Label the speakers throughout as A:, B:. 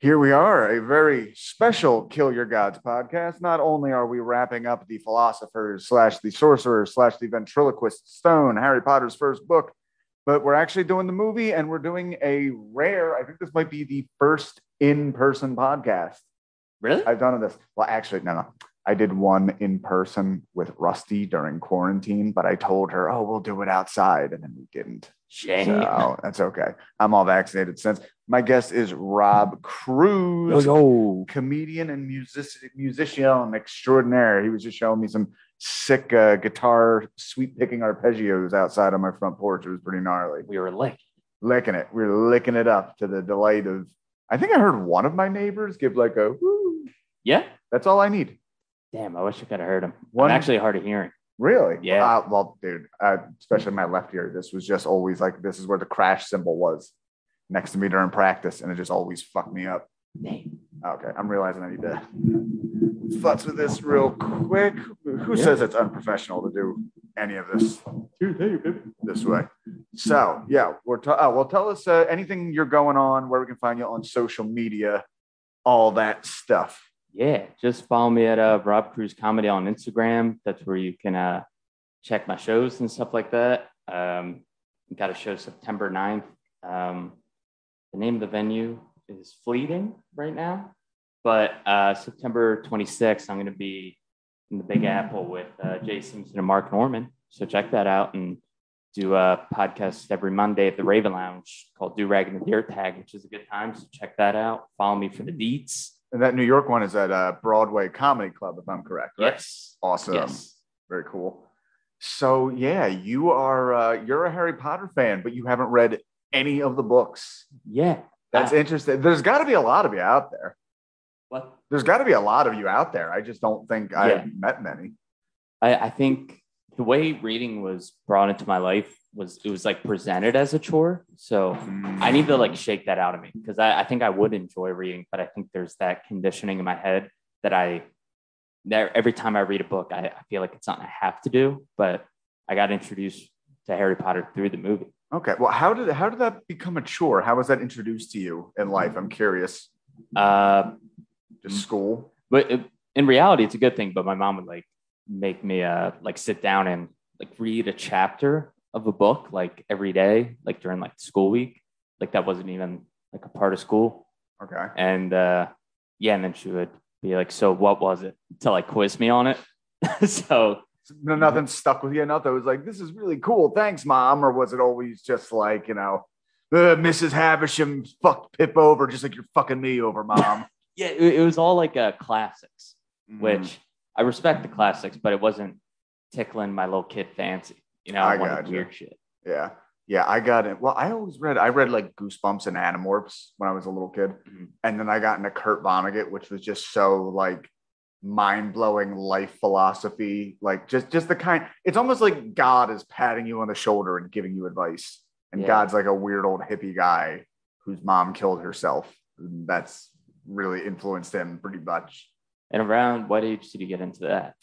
A: Here we are, a very special Kill Your Gods podcast. Not only are we wrapping up the philosophers slash the sorcerers slash the ventriloquist stone, Harry Potter's first book, but we're actually doing the movie and we're doing a rare, I think this might be the first in person podcast
B: Really?
A: I've done this. Well, actually, no, no. I did one in person with Rusty during quarantine, but I told her, oh, we'll do it outside. And then we didn't.
B: Shame.
A: So that's okay. I'm all vaccinated since. My guest is Rob Crews,
B: yo.
A: comedian and music, musician extraordinaire. He was just showing me some sick uh, guitar sweep picking arpeggios outside on my front porch. It was pretty gnarly.
B: We were licked.
A: Licking it. We were licking it up to the delight of, I think I heard one of my neighbors give like a woo.
B: Yeah.
A: That's all I need.
B: Damn, I wish I could have heard him.
A: One-
B: I'm actually hard of hearing.
A: Really?
B: Yeah.
A: Uh, well, dude, uh, especially my left ear, this was just always like this is where the crash cymbal was next to me during practice, and it just always fucked me up.
B: Damn.
A: Okay, I'm realizing I need to futz with this real quick. Who
B: Yeah.
A: says it's unprofessional to do any of this this way? So yeah, we're ta- oh, well. Tell us uh, anything you're going on, where we can find you on social media, all that stuff.
B: Yeah, just follow me at uh, Rob Crews Comedy on Instagram. That's where you can uh, check my shows and stuff like that. Um, got a show September 9th. Um, the name of the venue is Fleeting right now, but uh, September 26th, I'm going to be in the Big Apple with uh, Jay Simpson and Mark Normand. So check that out and do a podcast every Monday at the Raven Lounge called Do Rag and the Deer Tag, which is a good time. So check that out. Follow me for the deets.
A: And that New York one is at uh, Broadway Comedy Club, if I'm correct. Right?
B: Yes.
A: Awesome.
B: Yes.
A: Very cool. So yeah, you are uh, you're a Harry Potter fan, but you haven't read any of the books.
B: Yeah.
A: That's interesting. There's got to be a lot of you out there.
B: What?
A: There's got to be a lot of you out there. I just don't think
B: Yeah.
A: I've met many.
B: I, I think the way reading was brought into my life was it was like presented as a chore. So I need to like shake that out of me because I, I think I would enjoy reading, but I think there's that conditioning in my head that I that every time I read a book, I, I feel like it's something I have to do. But I got introduced to Harry Potter through the movie.
A: Okay. Well, how did how did that become a chore? How was that introduced to you in life? I'm curious.
B: Uh,
A: Just school.
B: but it, in reality, it's a good thing. But my mom would like make me uh like sit down and like read a chapter of a book like every day, like during like school week. Like that wasn't even like a part of school.
A: Okay.
B: And uh yeah, and then she would be like, "So what was it?" to like quiz me on it. so
A: No, nothing stuck with you. Nothing was like, this is really cool. Thanks, mom. Or was it always just like, you know, uh, Mrs. Havisham fucked Pip over just like you're fucking me over, mom?
B: yeah, it, it was all like uh classics,
A: Mm.
B: which I respect the classics, but it wasn't tickling my little kid fancy. You know, I,
A: I
B: wanted
A: gotcha.
B: weird shit.
A: Yeah. Yeah, I got it. Well, I always read, I read like Goosebumps and Animorphs when I was a little kid.
B: Mhm.
A: And then I got into Kurt Vonnegut, which was just so like mind blowing life philosophy. Like just, just the kind, it's almost like God is patting you on the shoulder and giving you advice. And
B: Yeah.
A: God's like a weird old hippie guy whose mom killed herself. And that's really influenced him pretty much.
B: And around what age did you get into that?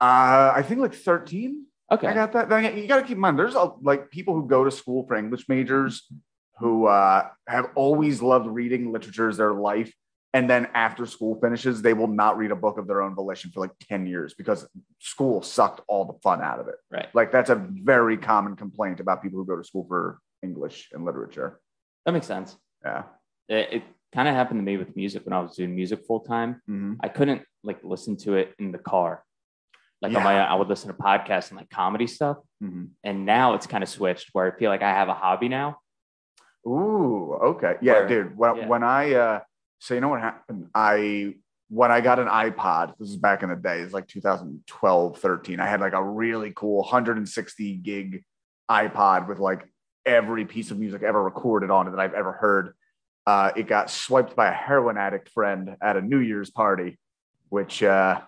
A: Uh, I think like 13.
B: Okay.
A: I got that. You got to keep in mind, there's a, like people who go to school for English majors who uh, have always loved reading literature as their life. And then after school finishes, they will not read a book of their own volition for like 10 years because school sucked all the fun out of it.
B: Right.
A: Like that's a very common complaint about people who go to school for English and literature.
B: That makes sense.
A: Yeah.
B: It, it kind of happened to me with music when I was doing music full time.
A: Mhm.
B: I couldn't like listen to it in the car. Like on
A: Yeah.
B: my, I would listen to podcasts and like comedy stuff.
A: Mhm.
B: And now it's kind of switched where I feel like I have a hobby now.
A: Ooh, okay. Yeah,
B: Where-
A: dude. When,
B: yeah.
A: when I uh so you know what happened? I when I got an iPod, this is back in the day, it's like 2012, 13. I had like a really cool 160 gig iPod with like every piece of music ever recorded on it that I've ever heard. Uh, it got swiped by a heroin addict friend at a New Year's party, which uh,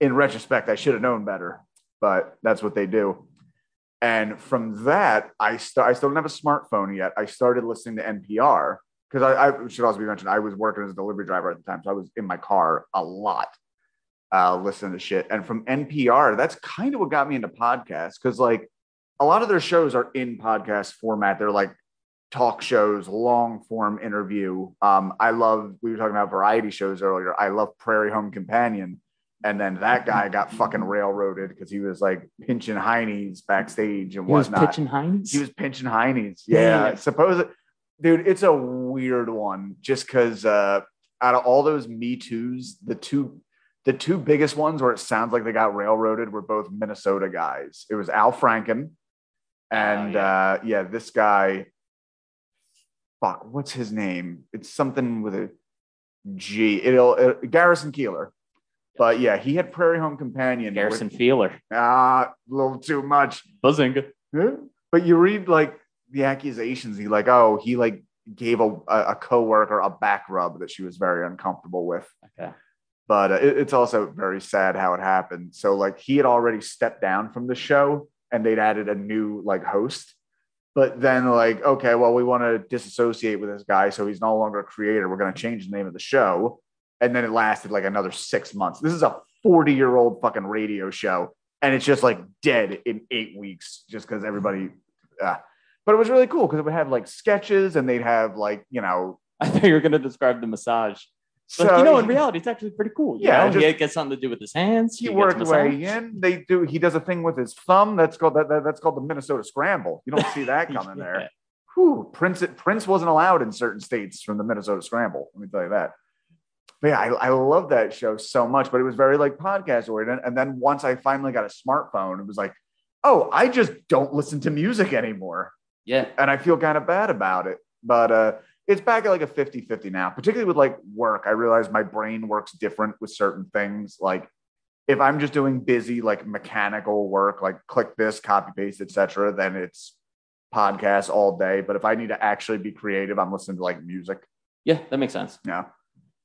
A: in retrospect, I should have known better, but that's what they do. And from that, I, I still didn't have a smartphone yet. I started listening to NPR because I, I should also be mentioned, I was working as a delivery driver at the time. So I was in my car a lot, uh, listening to shit. And from NPR, that's kind of what got me into podcasts because, like, a lot of their shows are in podcast format. They're like talk shows, long form interview. Um, I love, we were talking about variety shows earlier. I love Prairie Home Companion. And then that guy got fucking railroaded because he was like pinching heinies backstage and
B: He was
A: whatnot.
B: pitching Heinz.
A: He was pinching heinies. Yeah.
B: Damn.
A: Suppose dude, it's a weird one just because uh, out of all those Me Too's, the two the two biggest ones where it sounds like they got railroaded were both Minnesota guys. It was Al Franken and
B: Oh, yeah.
A: uh, yeah, this guy. Fuck, what's his name? It's something with a G. It'll it, Garrison Keillor. But yeah, he had Prairie Home Companion.
B: Garrison Feeler.
A: Ah, a little too much.
B: Buzzing.
A: But you read like the accusations. He like, oh, he like gave a a, a coworker a back rub that she was very uncomfortable with.
B: Okay.
A: But uh, it- it's also very sad how it happened. So like he had already stepped down from the show, and they'd added a new like host. But then like, okay, well, we want to disassociate with this guy, so he's no longer a creator. We're going to change the name of the show. And then it lasted like another six months. This is a 40 year old fucking radio show, and it's just like dead in eight weeks just because everybody. Uh, but it was really cool because it would have like sketches and they'd have like, you know,
B: I thought you were going to describe the massage.
A: so
B: Like, you know, in reality, it's actually pretty cool.
A: Yeah,
B: know?
A: just-
B: he gets something to do with his hands.
A: he
B: gets
A: worked way in. They do. He does a thing with his thumb. That's called that, that- That's called the Minnesota Scramble. You don't see that coming there. Whew, Prince Prince wasn't allowed in certain states from the Minnesota Scramble. Let me tell you that. But yeah, I, I love that show so much. But it was very like podcast oriented. And then once I finally got a smartphone, it was like, oh, I just don't listen to music anymore.
B: Yeah.
A: And I feel kind of bad about it. But uh it's back at like a 50-50 now, particularly with like work. I realize my brain works different with certain things. Like if I'm just doing busy like mechanical work, like click this, copy paste, etc., then it's podcasts all day. But if I need to actually be creative, I'm listening to like music.
B: Yeah, that makes sense.
A: Yeah.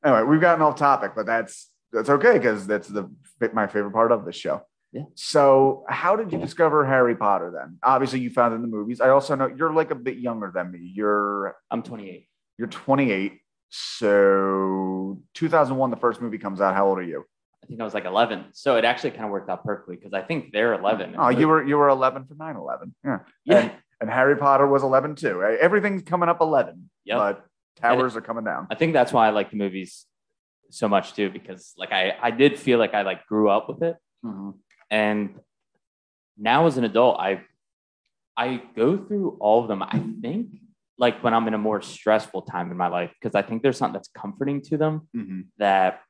A: Anyway, we've gotten off topic, but that's that's okay because that's the my favorite part of this show.
B: Yeah.
A: So, how did you discover Harry Potter then? Obviously, you found it in the movies. I also know you're like a bit younger than me. You're
B: I'm 28.
A: you're 28. So, 2001, the first movie comes out. How old are you?
B: I think I was like 11. So it actually kind of worked out perfectly because I think they're 11.
A: Oh, you were you were 11 for 9/11. Yeah.
B: Yeah.
A: And, and Harry Potter was 11 too. Everything's coming up 11.
B: Yep.
A: But towers are coming down.
B: I think that's why I like the movies so much too because like I I did feel like I like grew up with it
A: Mhm.
B: and now as an adult I I go through all of them I think like when I'm in a more stressful time in my life because I think there's something that's comforting to them
A: Mhm.
B: that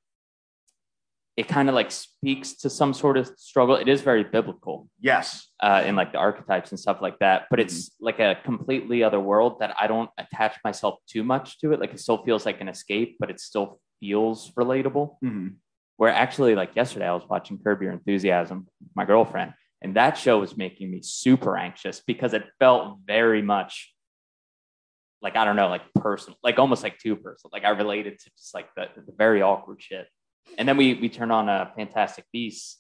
B: it kind of like speaks to some sort of struggle it is very biblical
A: Yes.
B: uh, in like the archetypes and stuff like that. But it's like a completely other world that I don't attach myself too much to it. Like it still feels like an escape, but it still feels relatable.
A: Mhm.
B: Where actually, like yesterday, I was watching Curb Your Enthusiasm, my girlfriend, and that show was making me super anxious because it felt very much like I don't know, like personal, like almost like too personal. Like I related to just like the, the very awkward shit. And then we we turned on a Fantastic Beasts,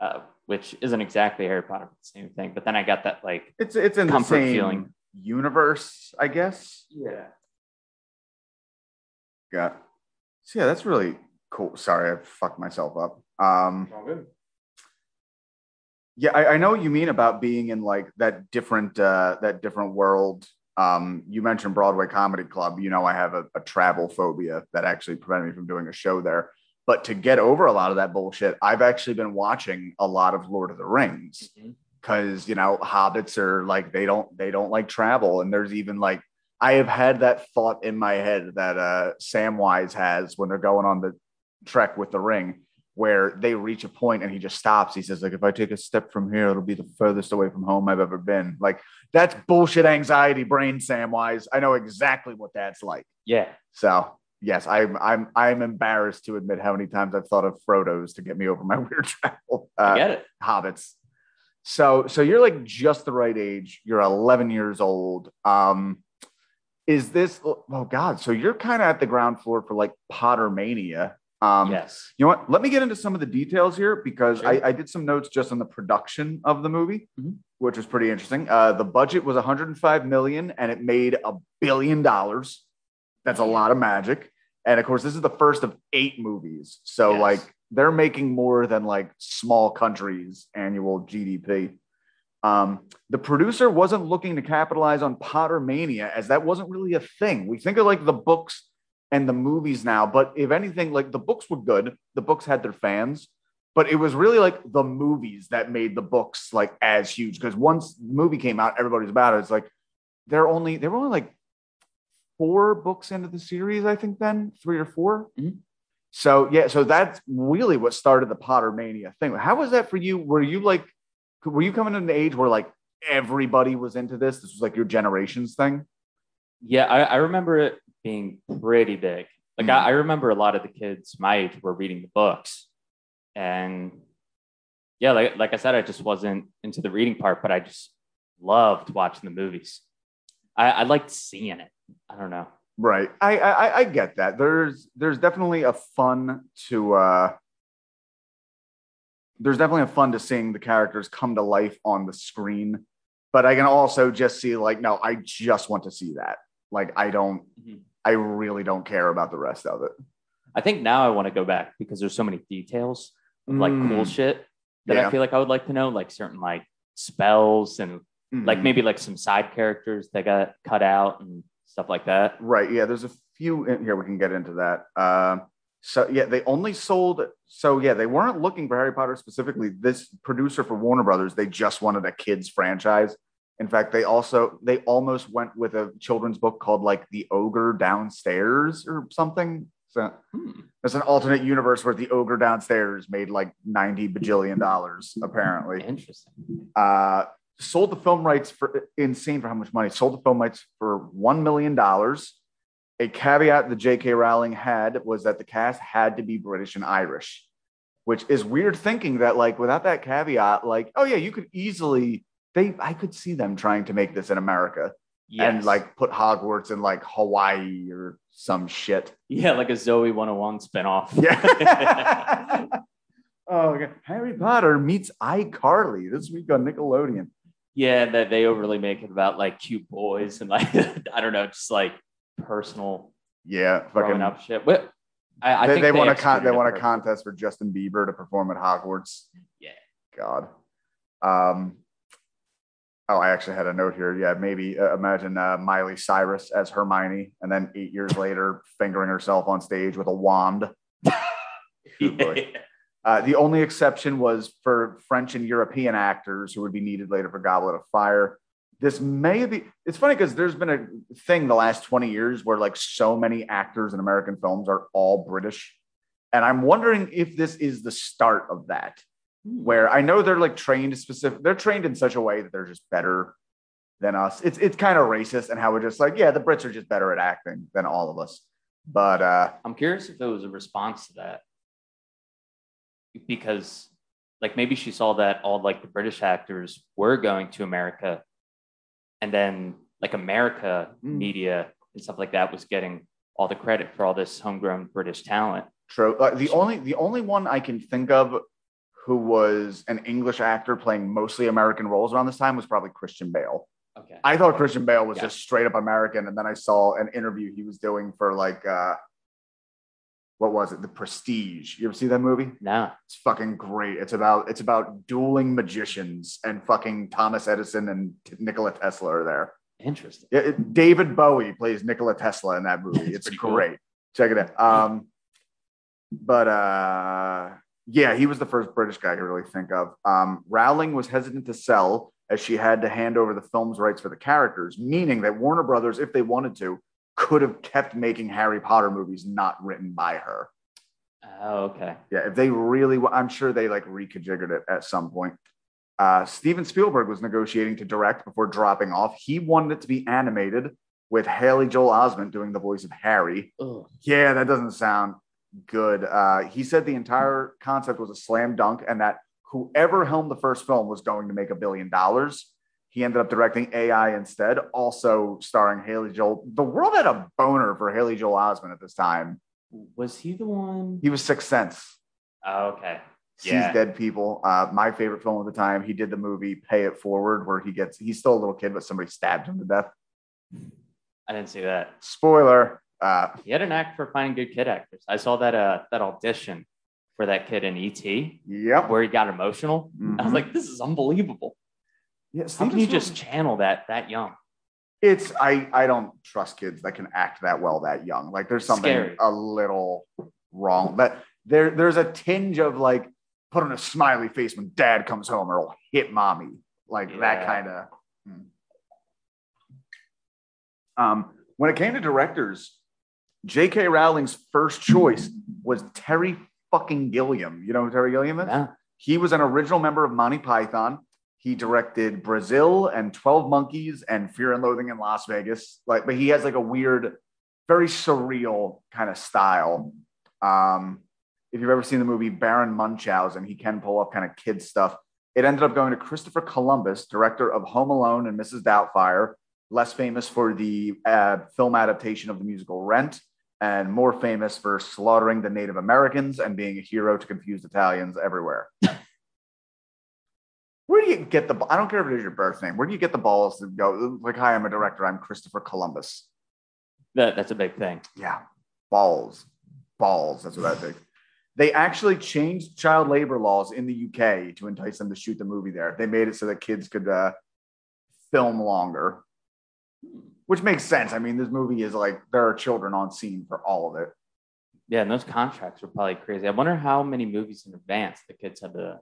B: uh, which isn't exactly Harry Potter, but the same thing. But then I got that like
A: It's it's in the same
B: feeling.
A: universe, I guess.
B: yeah,
A: Yeah. So yeah, that's really cool. Sorry, I fucked myself up. Um, yeah, I, I know what you mean about being in like that different uh, that different world. Um, you mentioned Broadway Comedy Club. You know, I have a, a travel phobia that actually prevented me from doing a show there. But to get over a lot of that bullshit, I've actually been watching a lot of Lord of the Rings because you know hobbits are like they don't they don't like travel. And there's even like i have had that thought in my head that uh samwise has when they're going on the trek with the ring where they reach a point and he just stops. He says like if i take a step from here it'll be the furthest away from home i've ever been. Like that's bullshit anxiety brain samwise. I know exactly what that's like.
B: Yeah.
A: so yes i'm i'm i'm embarrassed to admit how many times i've thought of frodo's to get me over my weird travel
B: I
A: uh,
B: get it.
A: hobbits. So so you're like just the right age. You're 11 years old. Um is this oh god, so you're kind of at the ground floor for like Potter mania. Um
B: yes.
A: you know what? Let me get into some of the details here because
B: Sure.
A: I, I did some notes just on the production of the movie,
B: Mhm.
A: which was pretty interesting. Uh, the budget was 105 million and it made a billion dollars. That's a lot of magic. And of course, this is the first of eight movies. So,
B: Yes.
A: like, they're making more than like small countries' annual GDP. Um, the producer wasn't looking to capitalize on Potter mania as that wasn't really a thing. We think of like the books and the movies now, but if anything, like the books were good. The books had their fans, but it was really like the movies that made the books like as huge. Because once the movie came out, everybody's about it. It's like they're only they were only like four books into the series, I think. Then three or 4
B: Mhm.
A: So yeah, so that's really what started the Potter mania thing. How was that for you? Were you like, were you coming to an age where like everybody was into this? This was like your generation's thing.
B: Yeah, I, I remember it being pretty big. Like
A: Mhm.
B: I, I remember a lot of the kids my age were reading the books, and yeah, like like I said, I just wasn't into the reading part, but I just loved watching the movies. I, I liked seeing it. I don't know.
A: Right. I, I I get that. There's there's definitely a fun to uh there's definitely a fun to seeing the characters come to life on the screen. But I can also just see like, no, I just want to see that. Like I don't
B: Mhm.
A: I really don't care about the rest of it.
B: I think now I want to go back because there's so many details of like cool
A: Mm.
B: shit that
A: Yeah.
B: I feel like I would like to know, like certain like spells and like
A: Mhm.
B: maybe like some side characters that got cut out and stuff like that.
A: Right. Yeah. There's a few in here. We can get into that. Um, so yeah, they only sold. So yeah, they weren't looking for Harry Potter specifically. This producer for Warner Brothers, they just wanted a kids franchise. In fact, they also they almost went with a children's book called like The Ogre Downstairs or something. So
B: Hmm.
A: it's an alternate universe where the ogre downstairs made like 90 bajillion dollars, apparently
B: Interesting.
A: uh, sold the film rights for insane for how much money. Sold the film rights for one million dollars. A caveat that J.K. Rowling had was that the cast had to be British and Irish, which is weird thinking that like without that caveat, like oh yeah, you could easily they I could see them trying to make this in America and like put Hogwarts in like Hawaii or some shit.
B: yeah, like a Zoe 101 spinoff.
A: Yeah. oh, okay. Harry Potter meets iCarly this week on Nickelodeon.
B: Yeah, that they overly make it about like cute boys and like I don't know, just like personal
A: Yeah, fucking.
B: up shit. But I, I
A: they,
B: think
A: they want a con- they want a contest for Justin Bieber to perform at Hogwarts.
B: Yeah.
A: God. Um. Oh, I actually had a note here. Yeah, maybe uh, imagine uh, Miley Cyrus as Hermione, and then eight years later, fingering herself on stage with a wand. Boy. Uh, the only exception was for French and European actors who would be needed later for Goblet of Fire. This may be, it's funny because there's been a thing the last 20 years where like so many actors in American films are all British. And I'm wondering if this is the start of that, where I know they're like trained specific, they're trained in such a way that they're just better than us. It's, it's kind of racist and how we're just like, yeah, the Brits are just better at acting than all of us. But uh,
B: I'm curious if it was a response to that. Because like maybe she saw that all like the British actors were going to America and then like America
A: Mm.
B: media and stuff like that was getting all the credit for all this homegrown British talent.
A: True. Uh, the only the only one I can think of who was an English actor playing mostly American roles around this time was probably Christian Bale.
B: Okay.
A: I thought Christian Bale was
B: Yeah.
A: just straight up American, and then I saw an interview he was doing for like uh, what was it? The Prestige. You ever see that movie?
B: no.
A: It's fucking great. It's about it's about dueling magicians, and fucking Thomas Edison and Nikola Tesla are there.
B: Interesting.
A: Yeah, it- David Bowie plays Nikola Tesla in that movie. It's
B: pretty cool.
A: great. Check it out. Um, but uh, yeah, he was the first British guy I could really think of. Um, Rowling was hesitant to sell as she had to hand over the film's rights for the characters, meaning that Warner Brothers, if they wanted to, could have kept making Harry Potter movies not written by her.
B: Oh, okay.
A: Yeah, if they really, I'm sure they like reconfigured it at some point. Uh, Steven Spielberg was negotiating to direct before dropping off. He wanted it to be animated with Haley Joel Osment doing the voice of Harry.
B: Ugh.
A: Yeah, that doesn't sound good. Uh, he said the entire concept was a slam dunk and that whoever helmed the first film was going to make a billion dollars. He ended up directing AI instead, also starring Haley Joel. The world had a boner for Haley Joel Osment at this time.
B: Was he the one?
A: He was Sixth Sense.
B: Oh, okay.
A: sees
B: Yeah.
A: dead people. Uh, my favorite film of the time. He did the movie Pay It Forward, where he gets he's still a little kid, but somebody stabbed him to death.
B: I didn't see that.
A: Spoiler. Uh,
B: He had an act for finding good kid actors. I saw that uh that audition for that kid in ET
A: yep.
B: where he got emotional. I was
A: Mhm.
B: like, this is unbelievable.
A: Yeah,
B: How can you just channel that that young?
A: It's I I don't trust kids that can act that well that young. Like there's something
B: Scary.
A: a little wrong. That there there's a tinge of like put on a smiley face when dad comes home or he'll hit mommy. Like that kind of. Um, when it came to directors, J.K. Rowling's first choice was Terry fucking Gilliam. You know who Terry Gilliam is?
B: Yeah.
A: He was an original member of Monty Python. He directed Brazil and 12 Monkeys and Fear and Loathing in Las Vegas. Like, but he has like a weird, very surreal kind of style. Um, if you've ever seen the movie Baron Munchausen, he can pull up kind of kid stuff. It ended up going to Christopher Columbus, director of Home Alone and Mrs. Doubtfire, less famous for the uh, film adaptation of the musical Rent, and more famous for slaughtering the Native Americans and being a hero to confused Italians everywhere. Do you get the? I don't care if it is your birth name. Where do you get the balls to go? Like, hi, I'm a director. I'm Christopher Columbus.
B: That, that's a big thing.
A: Yeah, balls, balls. That's what I think. They actually changed child labor laws in the UK to entice them to shoot the movie there. They made it so that kids could uh, film longer, which makes sense. I mean, this movie is like there are children on scene for all of it.
B: Yeah, and those contracts were probably crazy. I wonder how many movies in advance the kids had to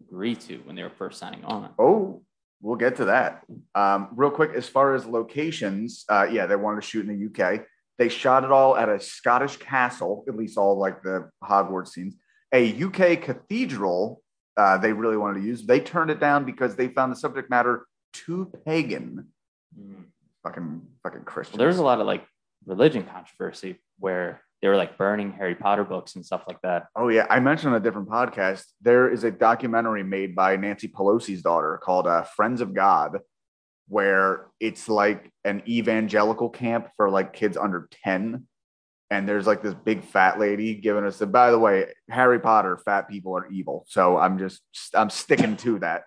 B: agree to when they were first signing on.
A: Oh, we'll get to that. Um, real quick, as far as locations, uh, yeah, they wanted to shoot in the UK. They shot it all at a Scottish castle, at least all like the Hogwarts scenes. A UK cathedral uh, they really wanted to use. They turned it down because they found the subject matter too pagan.
B: Mm.
A: Fucking fucking Christian.
B: Well, there was a lot of like religion controversy where they were like burning Harry Potter books and stuff like that.
A: Oh yeah, I mentioned on a different podcast. There is a documentary made by Nancy Pelosi's daughter called uh, "Friends of God," where it's like an evangelical camp for like kids under ten, and there's like this big fat lady giving us the. By the way, Harry Potter, fat people are evil, so I'm just I'm sticking to that.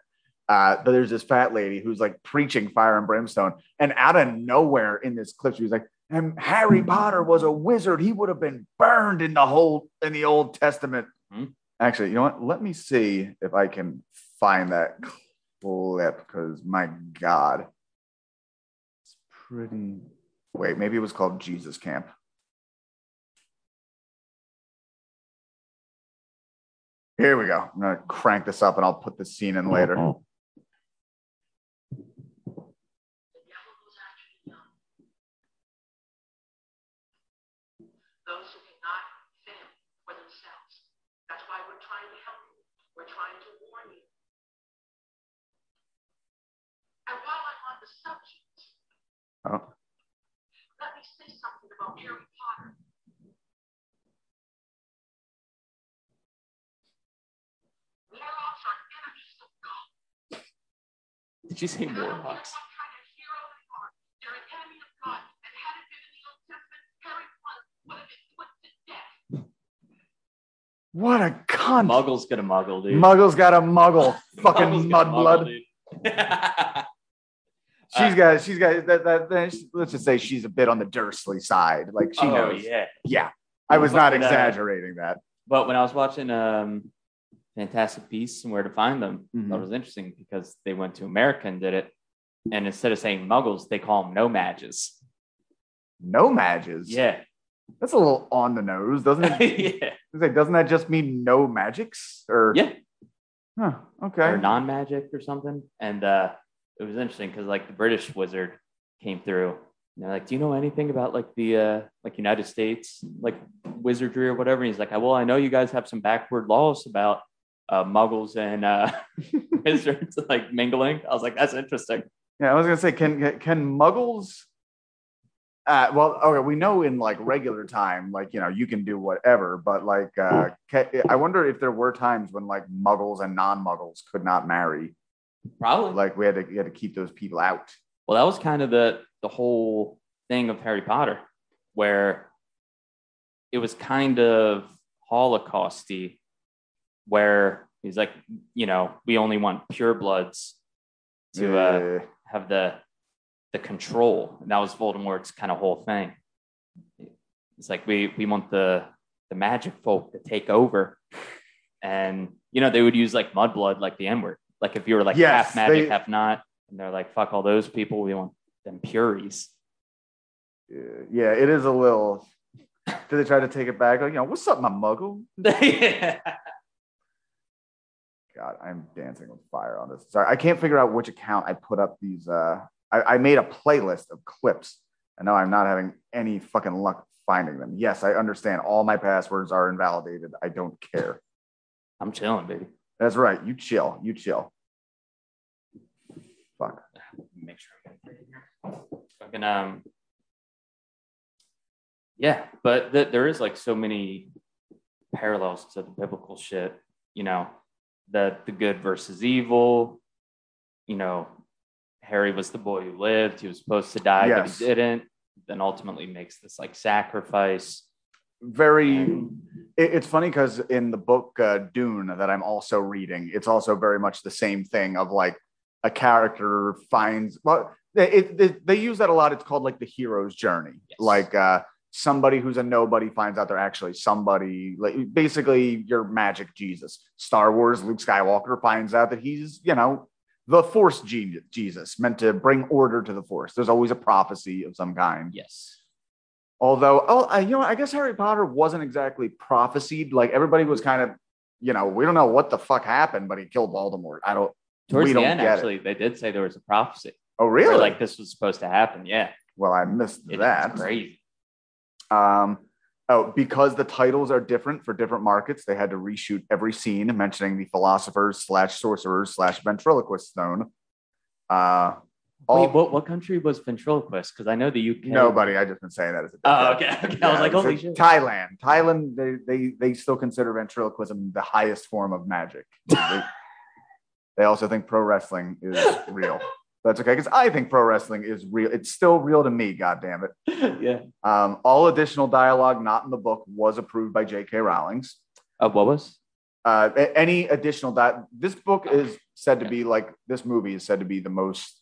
A: Uh, but there's this fat lady who's like preaching fire and brimstone, and out of nowhere in this clip, she was like, "And Harry Potter was a wizard; he would have been burned in the whole in the Old Testament."
B: Hmm.
A: Actually, you know what? Let me see if I can find that clip because my God, it's pretty. Wait, maybe it was called Jesus Camp. Here we go. I'm gonna crank this up and I'll put the scene in later.
C: The devil was actually young. Those who cannot fend for themselves. That's why we're trying to help you. We're trying to warn you. And while I'm on the subject,
A: Oh,
C: let me say something about Harry Potter. Warlocks are enemies of God.
B: Did you say
C: I
B: warlocks?
C: what kind of hero they are. They're an enemy of God. And had it been in the Old Testament, Harry Potter would have been put to death.
A: what a cunt!
B: Muggle's gonna muggle, dude.
A: Muggle's got a muggle. Fucking
B: gonna
A: mudblood. She's got, she's got that, that, that. Let's just say she's a bit on the Dursley side. Like she
B: oh
A: knows.
B: yeah.
A: Yeah, I was not
B: uh,
A: exaggerating that.
B: But when I was watching um, Fantastic Beasts and Where to Find Them,
A: Mhm.
B: that was interesting because they went to America and did it, and instead of saying Muggles, they call them No Mages.
A: No mages.
B: Yeah,
A: that's a little on the nose, doesn't it?
B: yeah,
A: like, doesn't that just mean no magics? Or
B: yeah,
A: Huh, okay.
B: or non-magic or something. And uh, it was interesting because like the British wizard came through. And they're like, "Do you know anything about like the uh, like United States like wizardry or whatever?" And he's like, "Well, I know you guys have some backward laws about uh, Muggles and uh, wizards like mingling." I was like, "That's interesting."
A: Yeah, I was gonna say, can can muggles? Uh, well, okay, we know in like regular time, like you know, you can do whatever, but like, uh, I wonder if there were times when like muggles and non-muggles could not marry.
B: Probably.
A: Like we had to, we had to keep those people out.
B: Well, that was kind of the the whole thing of Harry Potter, where it was kind of Holocausty, where he's like, you know, we only want purebloods to uh,
A: Uh,
B: have the the control, and that was Voldemort's kind of whole thing. It's like we we want the the magic folk to take over, and you know they would use like mudblood, like the N word. Like if you were like
A: Yes,
B: half magic,
A: they-
B: half not. and they're like, "Fuck all those people. We want them puries."
A: Yeah, it is a little. Did they try to take it back? Like, you know, what's up, my muggle?
B: yeah.
A: God, I'm dancing with fire on this. Sorry, I can't figure out which account I put up these. Uh, I, I made a playlist of clips, and now I'm not having any fucking luck finding them. Yes, I understand. All my passwords are invalidated. I don't care.
B: I'm chilling, baby.
A: That's right. You chill. You chill. Fuck.
B: Make sure I get it right. Fucking um. Yeah, but th- there is like so many parallels to the biblical shit. You know, that the good versus evil. You know, Harry was the boy who lived. He was supposed to die,
A: Yes.
B: but he didn't. Then ultimately makes this like sacrifice.
A: Very.
B: And-
A: it's funny because in the book uh, Dune that I'm also reading, it's also very much the same thing of like a character finds. Well, it, it, they use that a lot. It's called like the hero's journey.
B: Yes.
A: Like uh, somebody who's a nobody finds out they're actually somebody. Like basically, your magic Jesus. Star Wars. Luke Skywalker finds out that he's you know the Force Jesus, meant to bring order to the Force. There's always a prophecy of some kind.
B: Yes.
A: Although, oh, I, you know, I guess Harry Potter wasn't exactly prophesied. Like everybody was kind of, you know, we don't know what the fuck happened, but he killed Voldemort. I don't.
B: Towards
A: We
B: the
A: don't
B: end,
A: get it.
B: actually, they did say there was a prophecy.
A: Oh, really?
B: like this was supposed to happen. Yeah.
A: well, I missed
B: It-
A: that.
B: Crazy.
A: Um, oh, because the titles are different for different markets, they had to reshoot every scene mentioning the philosophers slash sorcerers slash ventriloquist stone. Uh, all
B: Wait, what, what country was ventriloquist? Because I know the UK.
A: nobody. I just been saying that as a.
B: Oh, okay. okay. I was like, holy shit.
A: Thailand. Thailand, they, they they still consider ventriloquism the highest form of magic. they, they also think pro wrestling is real. That's okay, because I think pro wrestling is real. It's still real to me, God damn it.
B: yeah.
A: Um, all additional dialogue not in the book was approved by J.K. Rowling's.
B: Uh, what was?
A: Uh, any additional that this book is said to be like this movie is said to be the most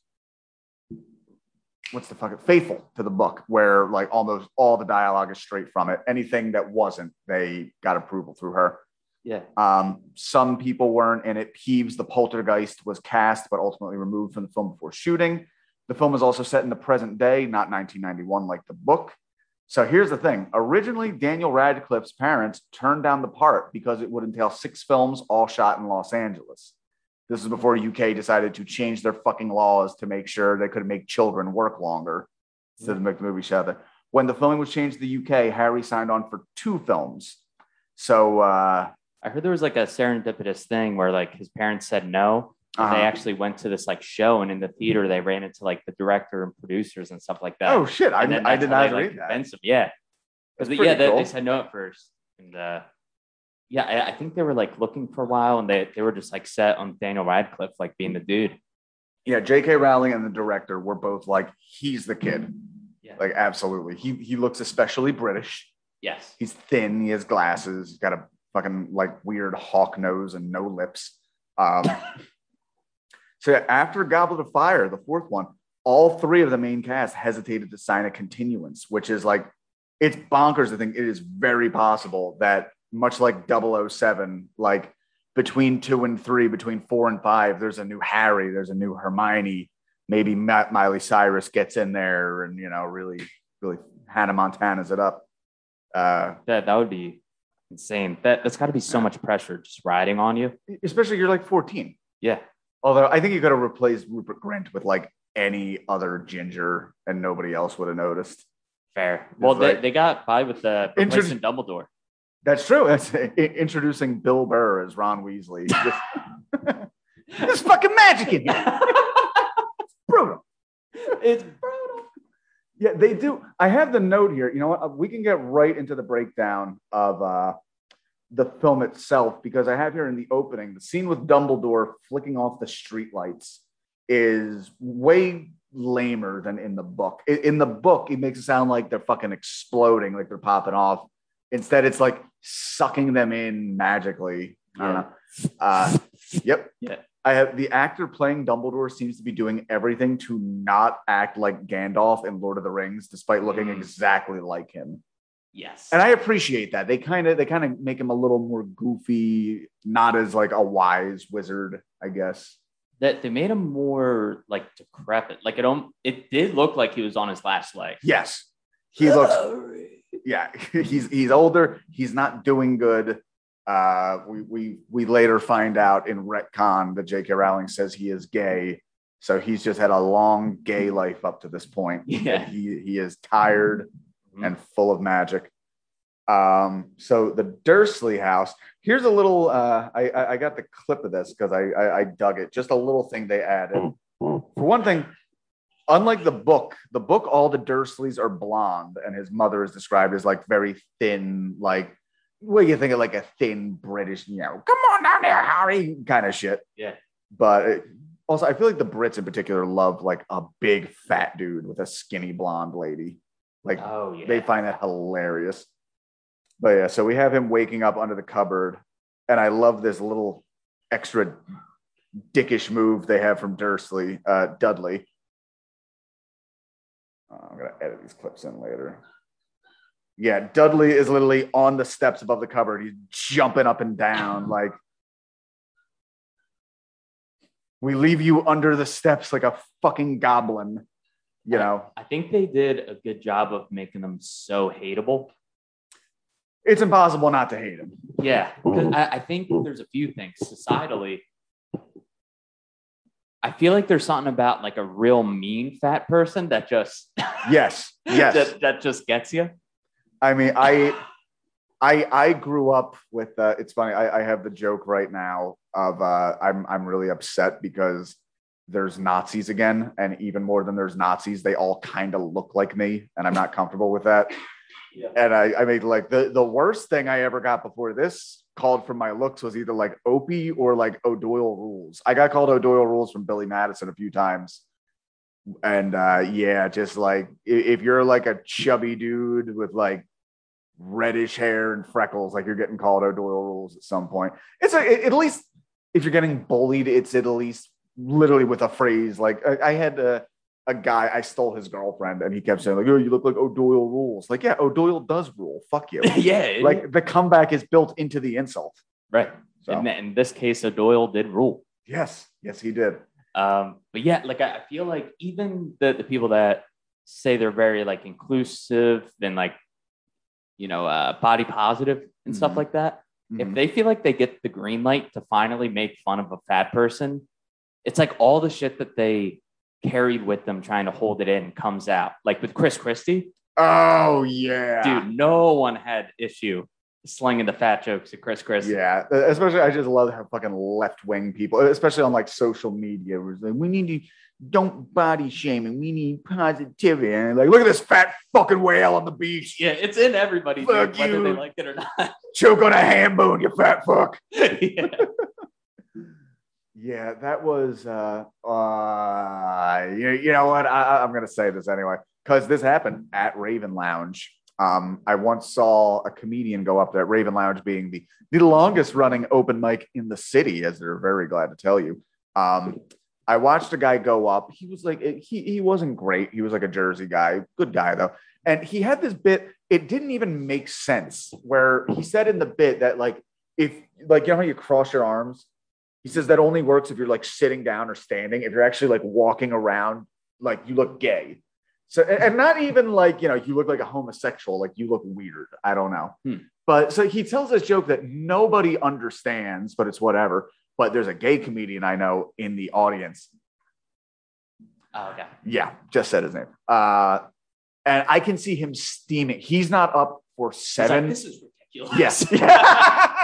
A: what's the fuck faithful to the book where like almost all the dialogue is straight from it anything that wasn't they got approval through her
B: Yeah.
A: um, some people weren't in it peeves the poltergeist was cast but ultimately removed from the film before shooting the film is also set in the present day not 1991 like the book so here's the thing. Originally, Daniel Radcliffe's parents turned down the part because it would entail six films all shot in Los Angeles. This is before UK decided to change their fucking laws to make sure they could make children work longer instead of make the movie shot. When the filming was changed to the UK, Harry signed on for two films. So uh,
B: I heard there was like a serendipitous thing where like his parents said no. and
A: uh-huh.
B: They actually went to this like show, and in the theater they ran into like the director and producers and stuff like that.
A: oh shit, I, I did not
B: they, like,
A: read that.
B: convinced. Yeah, because yeah, they,
A: cool.
B: they said no at first, and uh, yeah, I, I think they were like looking for a while, and they they were just like set on Daniel Radcliffe like being the dude.
A: Yeah, J.K. Rowling and the director were both like, he's the kid.
B: Yeah.
A: Like absolutely, he he looks especially British.
B: Yes.
A: He's thin. He has glasses. He's got a fucking like weird hawk nose and no lips. Um, so yeah, after Goblet of Fire, the fourth one, all three of the main cast hesitated to sign a continuance, which is like it's bonkers. I think it is very possible that much like 007, like between two and three, between four and five, there's a new Harry, there's a new Hermione. Maybe Ma- Miley Cyrus gets in there and you know really, really Hannah Montana's it up. Uh,
B: That that would be insane. That that's got to be so much pressure just riding on you.
A: especially you're like 14.
B: Yeah.
A: Although I think you could have replaced Rupert Grint with like any other ginger and nobody else would have noticed.
B: Fair. Well, they,
A: like-
B: they got by with the
A: Inter-
B: Dumbledore.
A: That's true. That's introducing Bill Burr as Ron Weasley. Just- There's fucking magic in here. Brutal.
B: it's brutal.
A: Yeah, they do. I have the note here. You know what? We can get right into the breakdown of uh, the film itself because I have here in the opening the scene with Dumbledore flicking off the streetlights is way lamer than in the book. In the book, it makes it sound like they're fucking exploding, like they're popping off. Instead, it's like sucking them in magically. I don't
B: Yeah.
A: know. Uh, yep.
B: Yeah.
A: I have the actor playing Dumbledore seems to be doing everything to not act like Gandalf in Lord of the Rings, despite looking
B: Mm.
A: exactly like him.
B: Yes.
A: And I appreciate that. They kind of they kind of make him a little more goofy, not as like a wise wizard, I guess.
B: that they made him more like decrepit. Like it it did look like he was on his last leg.
A: Yes, he looks. Yeah, he's he's older. He's not doing good. Uh, we we we later find out in retcon that J.K. Rowling says he is gay, so he's just had a long gay life up to this point.
B: Yeah.
A: He he is tired
B: Mhm.
A: and full of magic. Um, so the Dursley house. Here's a little. Uh, I I I got the clip of this because I, I I dug it. Just a little thing they added. For one thing, unlike the book, the book all the Dursleys are blonde, and his mother is described as like very thin, like what do you think of like a thin British, you know, come on down there, Harry, kind of shit.
B: Yeah.
A: But it, also, I feel like the Brits in particular love like a big fat dude with a skinny blonde lady. Like
B: Oh yeah.
A: they find that hilarious. But yeah, so we have him waking up under the cupboard, and I love this little extra dickish move they have from Dursley, uh, Dudley. Uh, I'm gonna edit these clips in later. Yeah, Dudley is literally on the steps above the cupboard. He's jumping up and down like. We leave you under the steps like a fucking goblin, you know.
B: I think they did a good job of making them so hateable.
A: It's impossible not to hate him.
B: Yeah, I, I think there's a few things societally. I feel like there's something about like a real mean fat person that just
A: Yes, yes.
B: that, that just gets you.
A: I mean, I, I, I grew up with. Uh, it's funny. I, I have the joke right now of uh, I'm I'm really upset because there's Nazis again, and even more than there's Nazis, they all kind of look like me, and I'm not comfortable with that.
B: Yeah.
A: And I, I made like the the worst thing I ever got before this called for my looks was either like Opie or like O'Doyle rules. I got called O'Doyle rules from Billy Madison a few times. And uh yeah, just like if you're like a chubby dude with like reddish hair and freckles, like you're getting called O'Doyle rules at some point. It's a, at least if you're getting bullied, it's at least literally with a phrase. Like I, I had a, a guy, I stole his girlfriend, and he kept saying like, "Oh, you look like O'Doyle rules." Like, yeah, O'Doyle does rule. Fuck you.
B: yeah, it-
A: like the comeback is built into the insult.
B: right.
A: So
B: In, in this case, O'Doyle did rule.
A: yes, yes, he did.
B: Um, but yeah, like I I feel like even the, the people that say they're very like inclusive and like, you know, uh, body positive and stuff
A: Mhm.
B: like that, if
A: Mhm.
B: they feel like they get the green light to finally make fun of a fat person, it's like all the shit that they carried with them trying to hold it in comes out. Like with Chris Christie,
A: Oh yeah,
B: dude, no one had issue slinging the fat jokes at Chris Christie.
A: Yeah, especially I just love how fucking left wing people, especially on like social media, it's like we need to don't body shame and we need positivity. And like, look at this fat fucking whale on the beach.
B: Yeah, it's in everybody, dude, whether they like it or not.
A: Choke on a ham bone, you fat fuck.
B: yeah.
A: Yeah, that was uh uh you, you know what? I, I'm gonna say this anyway, because this happened at Raven Lounge. Um, I once saw a comedian go up there, at Raven Lounge being the, the longest running open mic in the city, as they're very glad to tell you. Um, I watched a guy go up. He was like, he, he wasn't great. He was like a Jersey guy, good guy though. And he had this bit, it didn't even make sense, where he said in the bit that, like, if, like, you know how you cross your arms? He says that only works if you're like sitting down or standing. If you're actually like walking around, like you look gay. So, and not even like, you know, you look like a homosexual, like you look weird. I don't know.
B: Hmm.
A: But so he tells this joke that nobody understands, but it's whatever. But there's a gay comedian I know in the audience.
B: Oh, okay.
A: Yeah, just said his name. Uh, and I can see him steaming. He's not up for
B: It's like,
A: seven.
B: this is ridiculous.
A: Yes.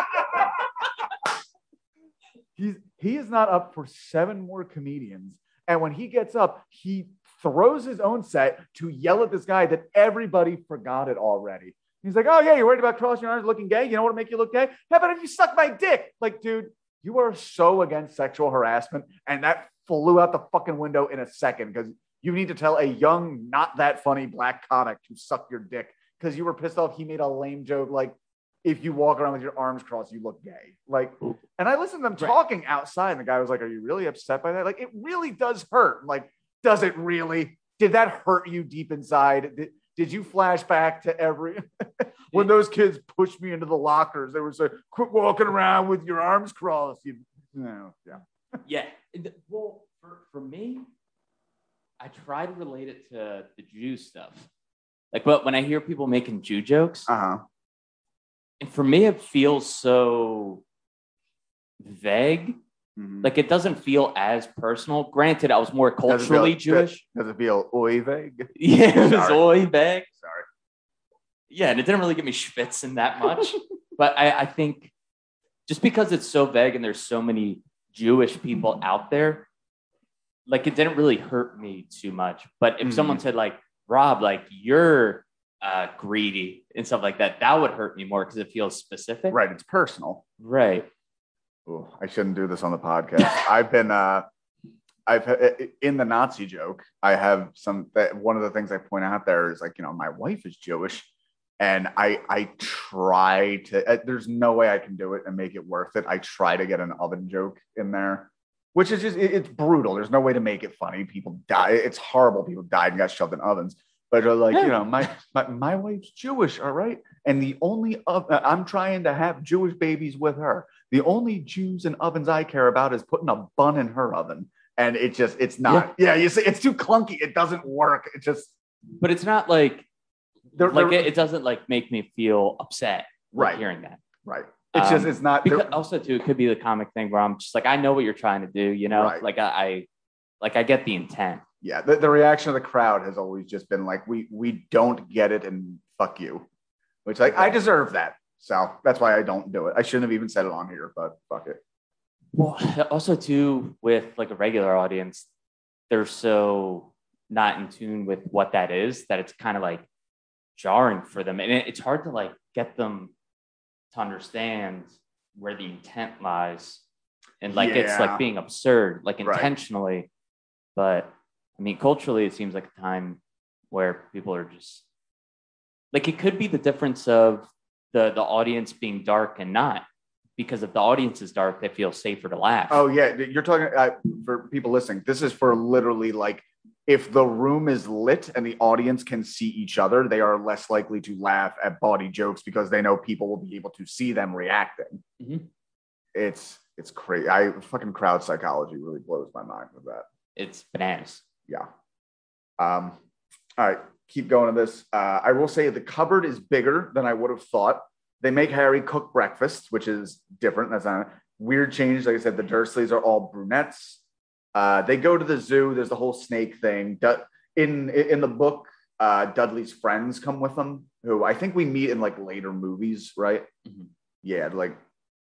A: He's he is not up for seven more comedians. And when he gets up, he throws his own set to yell at this guy that everybody forgot it already. He's like, Oh, yeah, you're worried about crossing your arms looking gay? You know what'll make you look gay? How about if you suck my dick? Like, dude, you are so against sexual harassment. And that flew out the fucking window in a second because you need to tell a young, not that funny black comic to suck your dick because you were pissed off he made a lame joke like if you walk around with your arms crossed, you look gay. Like, and I listened to them
B: Right.
A: talking outside, and the guy was like, Are you really upset by that? Like, it really does hurt. I'm like, does it really? Did that hurt you deep inside? Did, did you flash back to every when those kids pushed me into the lockers? They were saying, Quit walking around with your arms crossed. You know, yeah.
B: Yeah. Well, for, for me, I try to relate it to the Jew stuff. Like, but when I hear people making Jew jokes,
A: Uh huh.
B: And for me, it feels so vague.
A: Mhm.
B: Like, it doesn't feel as personal. Granted, I was more
A: Does it feel-
B: culturally Jewish.
A: Does it feel oy vague?
B: Yeah, it was always vague.
A: Sorry.
B: Yeah, and it didn't really get me schwitzing that much. but I, I think just because it's so vague and there's so many Jewish people out there, like it didn't really hurt me too much. But if
A: Mhm.
B: someone said like, Rob, like you're uh, greedy and stuff like that, that would hurt me more because it feels specific.
A: Right. It's personal.
B: Right.
A: Ooh, I shouldn't do this on the podcast. I've been, uh, I've in the Nazi joke. I have some. That one of the things I point out there is like, you know, my wife is Jewish, and I I try to. Uh, there's no way I can do it and make it worth it. I try to get an oven joke in there, which is just it- it's brutal. There's no way to make it funny. People die. It's horrible. People died and got shoved in ovens. But like, you know, my, my my wife's Jewish, all right. And the only of I'm trying to have Jewish babies with her. The only Jews and ovens I care about is putting a bun in her oven. And it just, it's not. Yeah, you see, it's too clunky. It doesn't work. It just,
B: But it's not like
A: they're,
B: like
A: they're-
B: it, it doesn't like make me feel upset
A: Right.
B: hearing that.
A: right. It's just,
B: Um,
A: it's not.
B: because also too it could be the comic thing where i'm just like i know what you're trying to do you know
A: Right.
B: like I, I like i get the intent
A: yeah, the, the reaction of the crowd has always just been like, we we don't get it and fuck you, which like I deserve that. So that's why I don't do it. I shouldn't have even said it on here, but fuck it.
B: well also too with like a regular audience they're so not in tune with what that is that it's kind of like jarring for them and it, it's hard to like get them to understand where the intent lies and like it's like being absurd like
A: Right.
B: intentionally but i mean culturally it seems like a time where people are just like it could be the difference of the the audience being dark and not because if the audience is dark they feel safer to laugh
A: Oh yeah, you're talking uh, for people listening. This is for literally like if the room is lit and the audience can see each other, they are less likely to laugh at body jokes because they know people will be able to see them reacting.
B: Mhm.
A: It's it's crazy. I fucking crowd psychology really blows my mind with that.
B: it's bananas
A: Yeah. Um. All right, keep going to this. Uh, I will say the cupboard is bigger than I would have thought. They make Harry cook breakfast, which is different. That's not weird change. Like I said, the Dursleys are all brunettes. Uh, they go to the zoo. There's the whole snake thing. In in the book, uh, Dudley's friends come with them, who I think we meet in like later movies, right?
B: Mhm.
A: Yeah, like.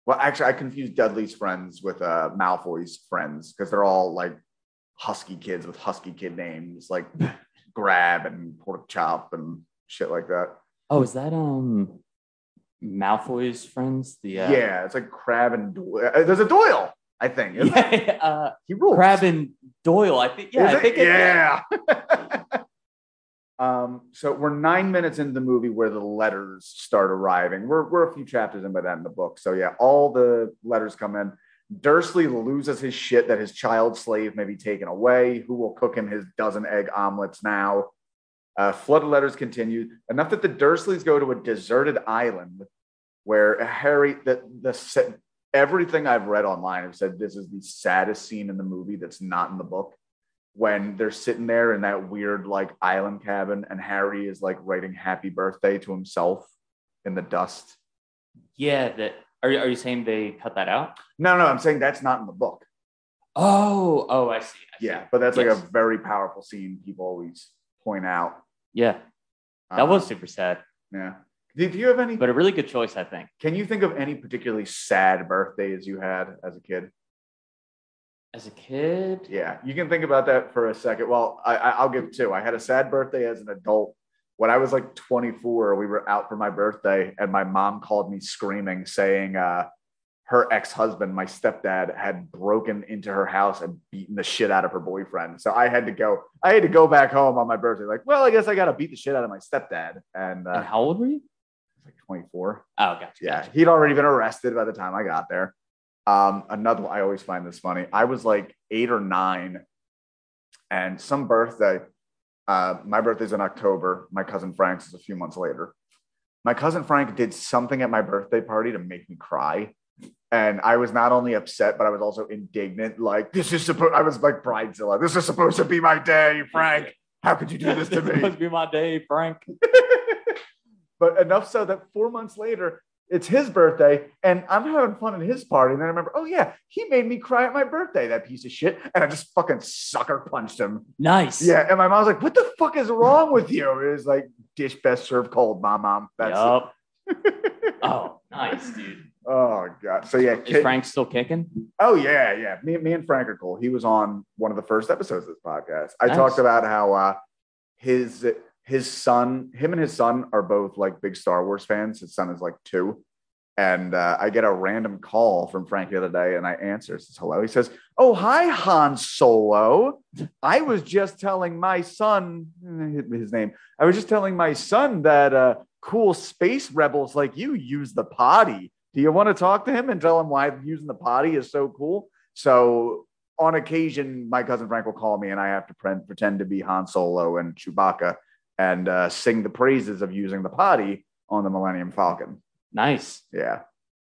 A: Well, actually, I confused Dudley's friends with uh, Malfoy's friends because they're all like husky kids with husky kid names, like Grab and Pork Chop and shit like that.
B: oh is that um malfoy's friends the uh,
A: Yeah, it's like Crabbe and Goyle. Uh, There's a Goyle, I think.
B: yeah uh
A: He rules.
B: crabbe and goyle i think yeah i think it,
A: yeah. um, so we're nine minutes into the movie where the letters start arriving. We're, we're a few chapters in by that in the book. So yeah, all the letters come in. Dursley loses his shit that his child slave may be taken away. Who will cook him his dozen egg omelets now? Uh, flood of letters continue. Enough that the Dursleys go to a deserted island where Harry, the, the everything I've read online have said this is the saddest scene in the movie that's not in the book. When they're sitting there in that weird like island cabin, and Harry is like writing "Happy Birthday" to himself in the dust.
B: yeah that are, you- are you saying they cut that out
A: No, no, I'm saying that's not in the book.
B: oh oh i see, I see.
A: Yeah, but that's like a very powerful scene. People always point out.
B: yeah that
A: Uh,
B: was super sad
A: yeah. Did you have any?
B: but a really good choice i think
A: Can you think of any particularly sad birthdays you had as a kid?
B: as a kid
A: Yeah, you can think about that for a second. Well, I, I- I'll give two. I had a sad birthday as an adult. When I was like 24, we were out for my birthday, and my mom called me screaming, saying uh, her ex husband, my stepdad, had broken into her house and beaten the shit out of her boyfriend. So I had to go. I had to go back home on my birthday. Like, well, I guess I got to beat the shit out of my stepdad. And uh,
B: and how old were you
A: like 24.
B: oh gotcha
A: Yeah,
B: gotcha.
A: he'd already been arrested by the time I got there. Um, another one, I always find this funny. I was like eight or nine, and some birthday. Uh, my birthday's in October. My cousin Frank's is a few months later. My cousin Frank did something at my birthday party to make me cry. And I was not only upset, but I was also indignant. Like, this is supposed, I was like Bridezilla. This is supposed to be my day, Frank. How could you do this to me?
B: this must be my day, Frank.
A: but enough so that four months later, it's his birthday and I'm having fun at his party. And then I remember, oh yeah, he made me cry at my birthday, that piece of shit. And I just fucking sucker punched him.
B: Nice.
A: Yeah. And my mom's like, what the fuck is wrong with you? It was like, dish best served cold, my mom. That's
B: Yup. oh, nice, dude.
A: Oh god. So yeah,
B: Is
A: kid-
B: Frank still kicking?
A: Oh yeah, yeah. Me, me and Frank are cool. He was on one of the first episodes of this podcast. I
B: Nice.
A: talked about how uh, his his son, him and his son are both like big Star Wars fans. His son is like two, and uh, I get a random call from Frank the other day, and I answer. Says hello. He says, "Oh hi, Han Solo. I was just telling my son his name. I was just telling my son that uh, cool space rebels like you use the potty." Do you want to talk to him and tell him why using the potty is so cool? So on occasion, my cousin Frank will call me and I have to pre- pretend to be Han Solo and Chewbacca and uh, sing the praises of using the potty on the Millennium Falcon.
B: Nice.
A: Yeah,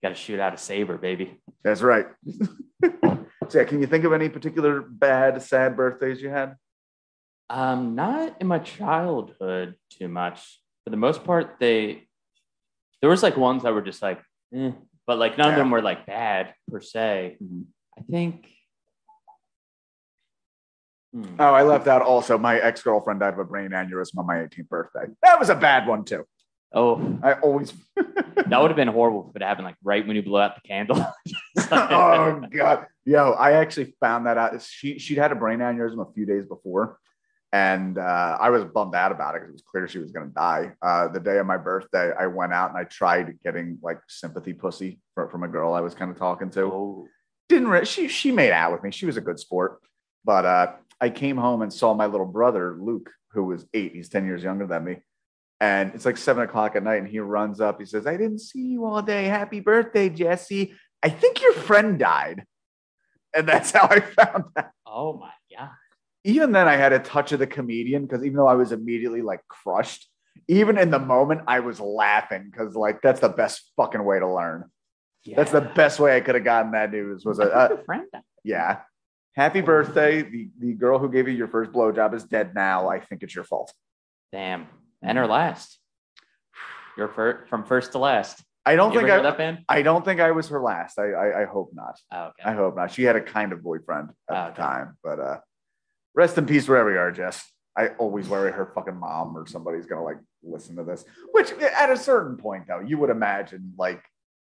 B: Got to shoot out a saber, baby.
A: that's right. so, yeah, can you think of any particular bad, sad birthdays you had?
B: Um, not in my childhood too much. For the most part, they there was like ones that were just like, eh, but like none of them were like bad per se.
A: Mhm.
B: I think. Hmm.
A: Oh, I left out also my ex girlfriend died of a brain aneurysm on my 18th birthday. That was a bad one, too.
B: Oh,
A: I always.
B: that would have been horrible if it happened like right when you blew out the candle.
A: oh god yo i actually found that out she she'd had a brain aneurysm a few days before and uh, i was bummed out about it because it was clear she was going to die uh, the day of my birthday i went out and i tried getting like sympathy pussy for, from a girl i was kind of talking to
B: oh,
A: didn't re- she she made out with me she was a good sport but uh, i came home and saw my little brother luke who was eight he's 10 years younger than me. And it's like seven o'clock at night and he runs up he says i didn't see you all day. Happy birthday jesse. I think your friend died. And that's how i found out.
B: Oh my god.
A: even then i had a touch of the comedian because even though i was immediately like crushed even in the moment i was laughing because like that's the best fucking way to learn. That's the best way i could have gotten that news was a, uh,
B: friend.
A: yeah. Happy birthday. The, the girl who gave you your first blowjob is dead now. I think it's your fault.
B: Damn. And her last. You're fir- from first to last.
A: I don't
B: You
A: think I,
B: that band?
A: I don't think I was her last. I, I, I hope not.
B: Oh, okay.
A: I hope not. She had a kind of boyfriend at
B: Oh,
A: the
B: okay.
A: time, but uh, rest in peace wherever you are, Jess. I always worry her fucking mom or somebody's gonna like listen to this. Which at a certain point though, you would imagine like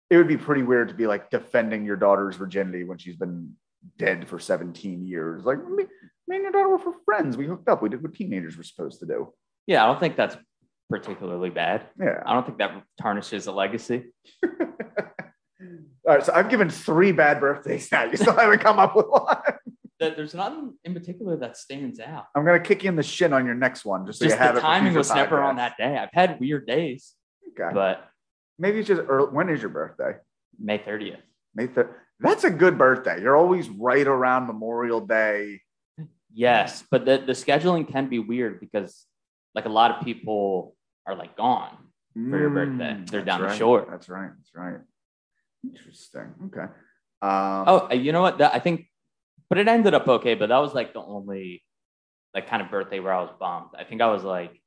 A: it would be pretty weird to be like defending your daughter's virginity when she's been dead for 17 years. Like me, me and your daughter were for friends. We hooked up. We did what teenagers were supposed to do.
B: Yeah, I don't think that's particularly bad.
A: Yeah.
B: I don't think that tarnishes a legacy.
A: All right. So I've given three bad birthdays now. You still haven't come up with one.
B: There- There's nothing in particular that stands out.
A: I'm gonna kick you in the shin on your next one, just so
B: Just
A: you have
B: the
A: it
B: timing was never on that day. I've had weird days,
A: Okay.
B: but
A: Maybe it's just early. When is your birthday?
B: May 30th.
A: May thir- That's a good birthday. You're always right around Memorial Day.
B: Yes, but the, the scheduling can be weird because like a lot of people are like gone. For your birthday. They're
A: Mm,
B: down the
A: right.
B: shore.
A: That's right. That's right. Interesting. Okay. Um,
B: Oh, uh, you know what? That, I think, but it ended up okay. But that was like the only like kind of birthday where I was bummed. I think I was like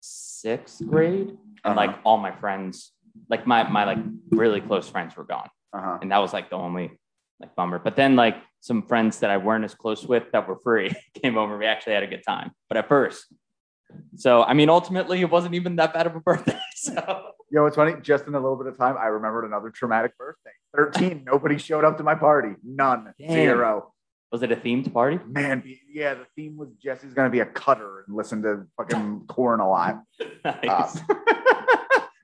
B: sixth grade, and
A: Uh-huh.
B: like all my friends, like my my like really close friends were gone,
A: uh-huh.
B: and that was like the only like bummer. But then like some friends that I weren't as close with that were free came over. We actually had a good time. But at first, so I mean, ultimately, it wasn't even that bad of a birthday. So
A: You know what's funny? Just in a little bit of time, I remembered another traumatic birthday. 13. Nobody showed up to my party. None.
B: Damn.
A: Zero.
B: was it a themed party?
A: Man, yeah, the theme was Jesse's gonna be a cutter and listen to fucking Korn a lot.
B: nice.
A: Uh,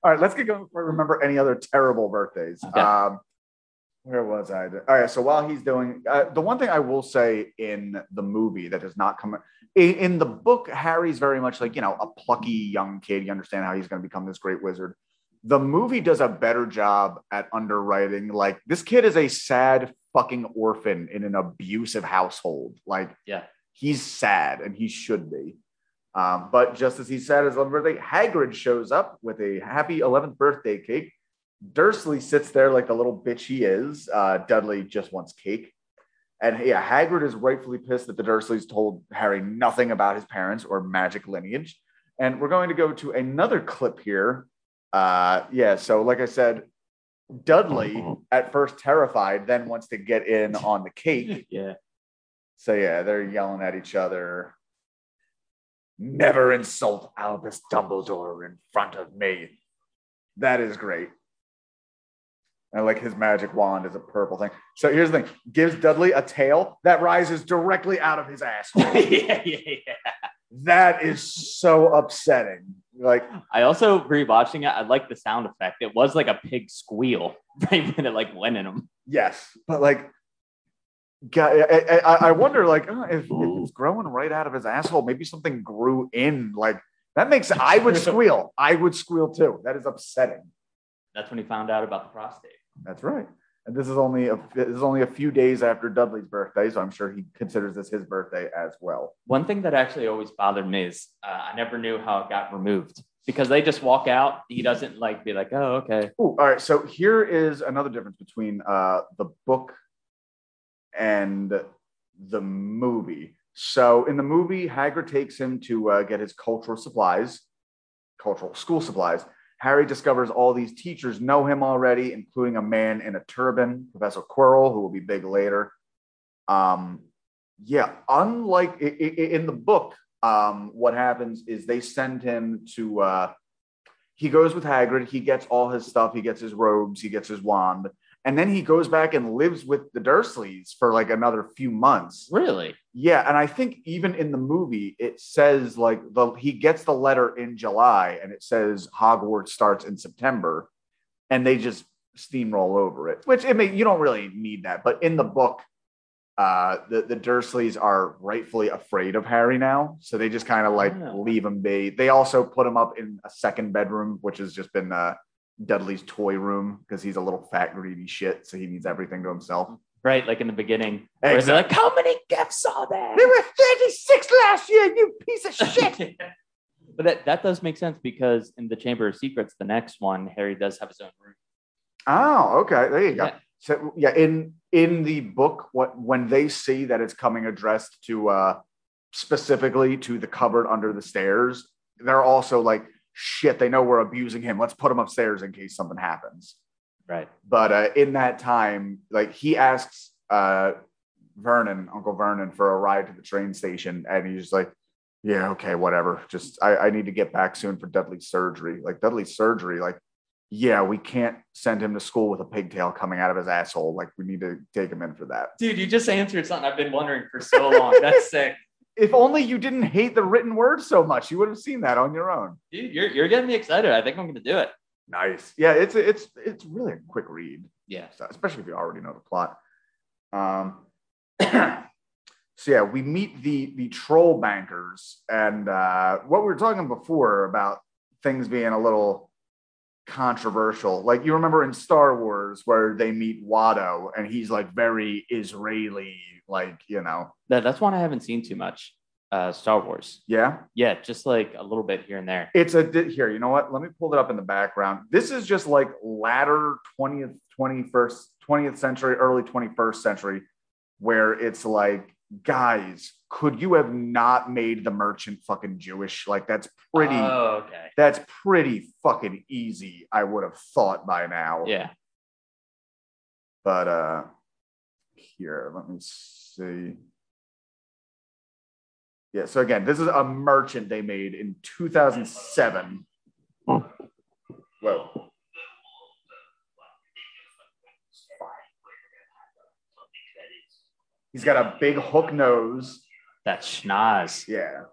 A: all right, let's get going before I remember any other terrible birthdays.
B: Okay.
A: Um, where was I? All right, so while he's doing uh, the one thing I will say in the movie that does not come in, in the book, Harry's very much like you know a plucky young kid. You understand how he's going to become this great wizard. The movie does a better job at underwriting. Like this kid is a sad fucking orphan in an abusive household. Like
B: Yeah.
A: he's sad and he should be. Um, but just as he said his 11th birthday, Hagrid shows up with a happy 11th birthday cake Dursley sits there like the little bitch he is. Uh, Dudley just wants cake. And yeah, Hagrid is rightfully pissed that the Dursleys told Harry nothing about his parents or magic lineage. And we're going to go to another clip here. Uh, yeah, so like I said, Dudley, at first terrified, then wants to get in on the cake.
B: Yeah.
A: So yeah, they're yelling at each other. Never insult Albus Dumbledore in front of me. That is great. I like his magic wand is a purple thing. So here's the thing: gives Dudley a tail that rises directly out of his ass.
B: yeah, yeah, yeah.
A: that is so upsetting. Like,
B: I also rewatching it. I like the sound effect. It was like a pig squeal right when it like went in him.
A: yes, but like, God, I, I, I wonder, like, oh, if, if it's growing right out of his asshole, maybe something grew in. Like, that makes I would squeal. I would squeal too. That is upsetting.
B: That's when he found out about the prostate.
A: That's right. And this is only a this is only a few days after Dudley's birthday, so I'm sure he considers this his birthday as well.
B: One thing that actually always bothered me is uh, I never knew how it got removed because they just walk out. He doesn't like be like, oh, okay.
A: Ooh, all right. So here is another difference between uh, the book and the movie. So in the movie, Hagrid takes him to uh, get his cultural supplies, cultural school supplies. Harry discovers all these teachers know him already, including a man in a turban, Professor Quirrell, who will be big later. Um, yeah, unlike in the book, um, what happens is they send him to. Uh, he goes with Hagrid. He gets all his stuff. He gets his robes. He gets his wand, and then he goes back and lives with the Dursleys for like another few months.
B: Really?
A: Yeah, and I think even in the movie, it says like the he gets the letter in July, and it says Hogwarts starts in September, and they just steamroll over it. Which it mean, you don't really need that, but in the book, uh, the the Dursleys are rightfully afraid of Harry now, so they just kind of like
B: Oh.
A: leave him be. They also put him up in a second bedroom, which has just been uh, Dudley's toy room because he's a little fat greedy shit, so he needs everything to himself.
B: Right, like in the beginning. Where they're like, how many gifts are there?
A: There were 36 last year, you piece of shit.
B: but that, that does make sense because in the Chamber of Secrets, the next one, Harry does have his own room.
A: oh, okay. There you go.
B: Yeah.
A: So yeah, in in the book, what when they see that it's coming addressed to uh specifically to the cupboard under the stairs, they're also like, shit, they know we're abusing him. Let's put him upstairs in case something happens.
B: Right.
A: But uh, in that time, like he asks uh, Vernon, Uncle Vernon, for a ride to the train station, and he's just like, "Yeah, okay, whatever. Just I, I need to get back soon for Dudley's surgery. Like Dudley's surgery, like." Yeah, we can't send him to school with a pigtail coming out of his asshole. Like, we need to take him in for that.
B: Dude, you just answered something I've been wondering for so long. That's sick.
A: If only you didn't hate the written word so much, you would have seen that on your own.
B: Dude, you're, you're getting me excited. I think I'm going to do it.
A: Nice. Yeah, it's it's it's really a quick read.
B: Yeah.
A: so- especially if you already know the plot. Um, so yeah, we meet the the troll bankers, and uh, what we were talking before about things being a little controversial. Like you remember in Star Wars where they meet Watto, and he's like very Israeli, like you know,
B: That, that's one I haven't seen too much. Uh, Star Wars.
A: yeah.
B: Yeah, just like a little bit here and there.
A: It's a di- here. You know what? Let me pull it up in the background. This is just like latter twentieth, twenty first, twentieth century, early twenty first century, where it's like, guys, could you have not made the merchant fucking Jewish? Like that's pretty.
B: Oh, okay.
A: that's pretty fucking easy. I would have thought by now.
B: Yeah.
A: But uh, here, let me see. Yeah. So again, this is a merchant they made in 2007. Whoa. He's got a big hook nose.
B: That's schnoz.
A: Yeah.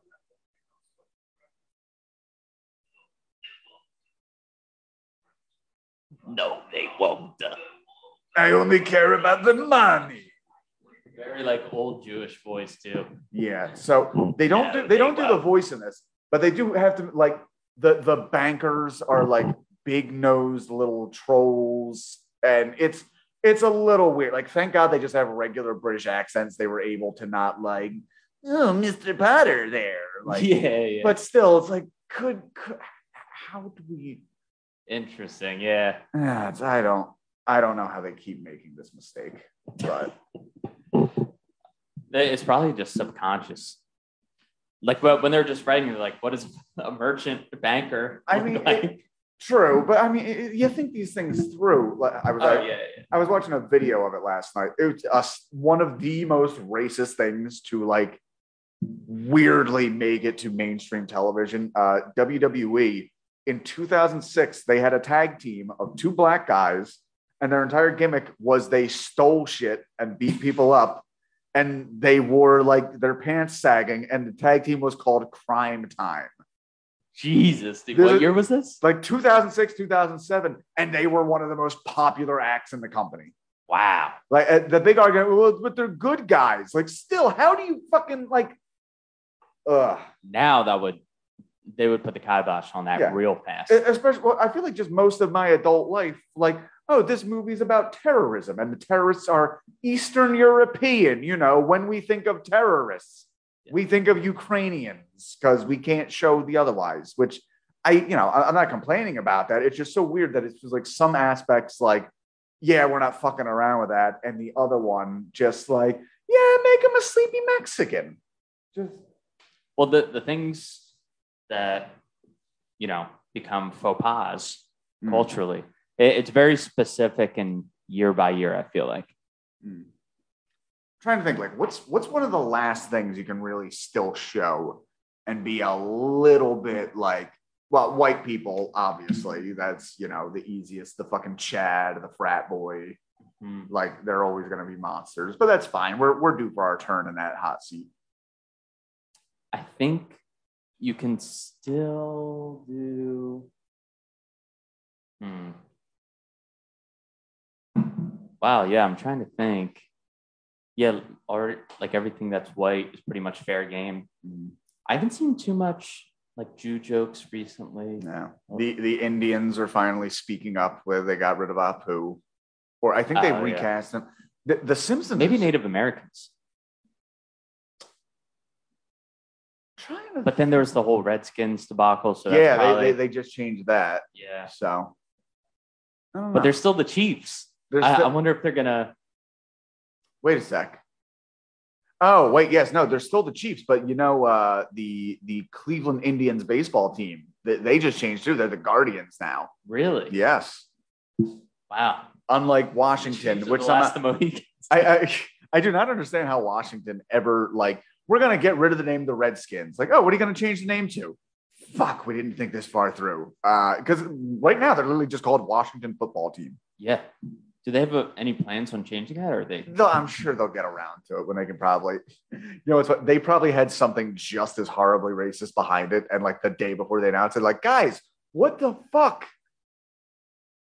B: No, they won't.
A: I only care about the money.
B: Very like old Jewish voice too.
A: Yeah. So they don't
B: Yeah,
A: do they don't do the voice in this, but they do have to like the the bankers are like big nosed little trolls, and it's it's a little weird. Like, thank God they just have regular British accents. They were able to not like, oh, Mr. Potter there. Like,
B: yeah, yeah.
A: but still, it's like, could, could how do we
B: Interesting. Yeah.
A: Yeah, it's- I don't I don't know how they keep making this mistake, but
B: It's probably just subconscious. Like when they're just writing, they're like, what is a merchant banker?
A: I mean,
B: like?
A: it- true. But I mean, it- you think these things through. Like, I was
B: oh,
A: I,
B: yeah, yeah.
A: I was watching a video of it last night. It was us one of the most racist things to like weirdly make it to mainstream television. Uh, WWE in 2006, they had a tag team of two black guys, and their entire gimmick was they stole shit and beat people up, and they wore like their pants sagging, and the tag team was called Cryme Tyme.
B: Jesus. Dude, what year was this?
A: Like 2006, 2007, and they were one of the most popular acts in the company.
B: Wow.
A: Like uh, the big argument, well, but they're good guys. Like, still, how do you fucking like? Ugh.
B: Now that would they would put the kibosh on that
A: Yeah.
B: real fast.
A: Especially, well, I feel like just most of my adult life, like, oh, this movie's about terrorism, and the terrorists are Eastern European. You know, when we think of terrorists,
B: Yeah.
A: we think of Ukrainians because we can't show the otherwise. Which I, you know, I'm not complaining about that. It's just so weird that it's just like some aspects, like, yeah, we're not fucking around with that, and the other one, just like, yeah, make him a sleepy Mexican. Just
B: Well, the, the things that, you know, become faux pas
A: Mm.
B: culturally, it, it's very specific and year by year, I feel like.
A: trying to think like what's what's one of the last things you can really still show and be a little bit like well white people obviously that's you know the easiest the fucking chad the frat boy
B: Hmm.
A: like they're always going to be monsters but that's fine we're, we're due for our turn in that hot seat
B: I think you can still do. Hmm. Wow. Yeah, I'm trying to think. Yeah, or like everything that's white is pretty much fair game. Mm-hmm. I haven't seen too much like Jew jokes recently.
A: yeah oh. the the indians are finally speaking up where they got rid of apu or i think they
B: Oh, yeah.
A: recast them the, the simpsons
B: Maybe Native Americans.
A: trying to
B: But then there was the whole Redskins debacle. So
A: yeah
B: probably-
A: they, they, they just changed that
B: yeah.
A: so
B: But
A: know.
B: they're still the Chiefs. I,
A: still-
B: I wonder if they're gonna.
A: Wait a sec. Oh, wait, yes, no, they're still the Chiefs, but you know, uh, the the Cleveland Indians baseball team, they, they just changed too. They're the Guardians now.
B: Really?
A: Yes,
B: Wow.
A: unlike Washington,
B: Chiefs
A: which
B: the
A: I'm not,
B: Mohicans.
A: I, I I do not understand how Washington ever like we're gonna get rid of the name the Redskins. Like, oh, what are you gonna change the name to? Fuck, we didn't think this far through. Uh, because right now they're literally just called Washington Football Team.
B: Yeah. Do they have any plans on changing that, or are they?
A: Though I'm sure they'll get around to it when they can probably, you know, it's what they probably had something just as horribly racist behind it. And like the day before they announced it, like, guys, what the fuck?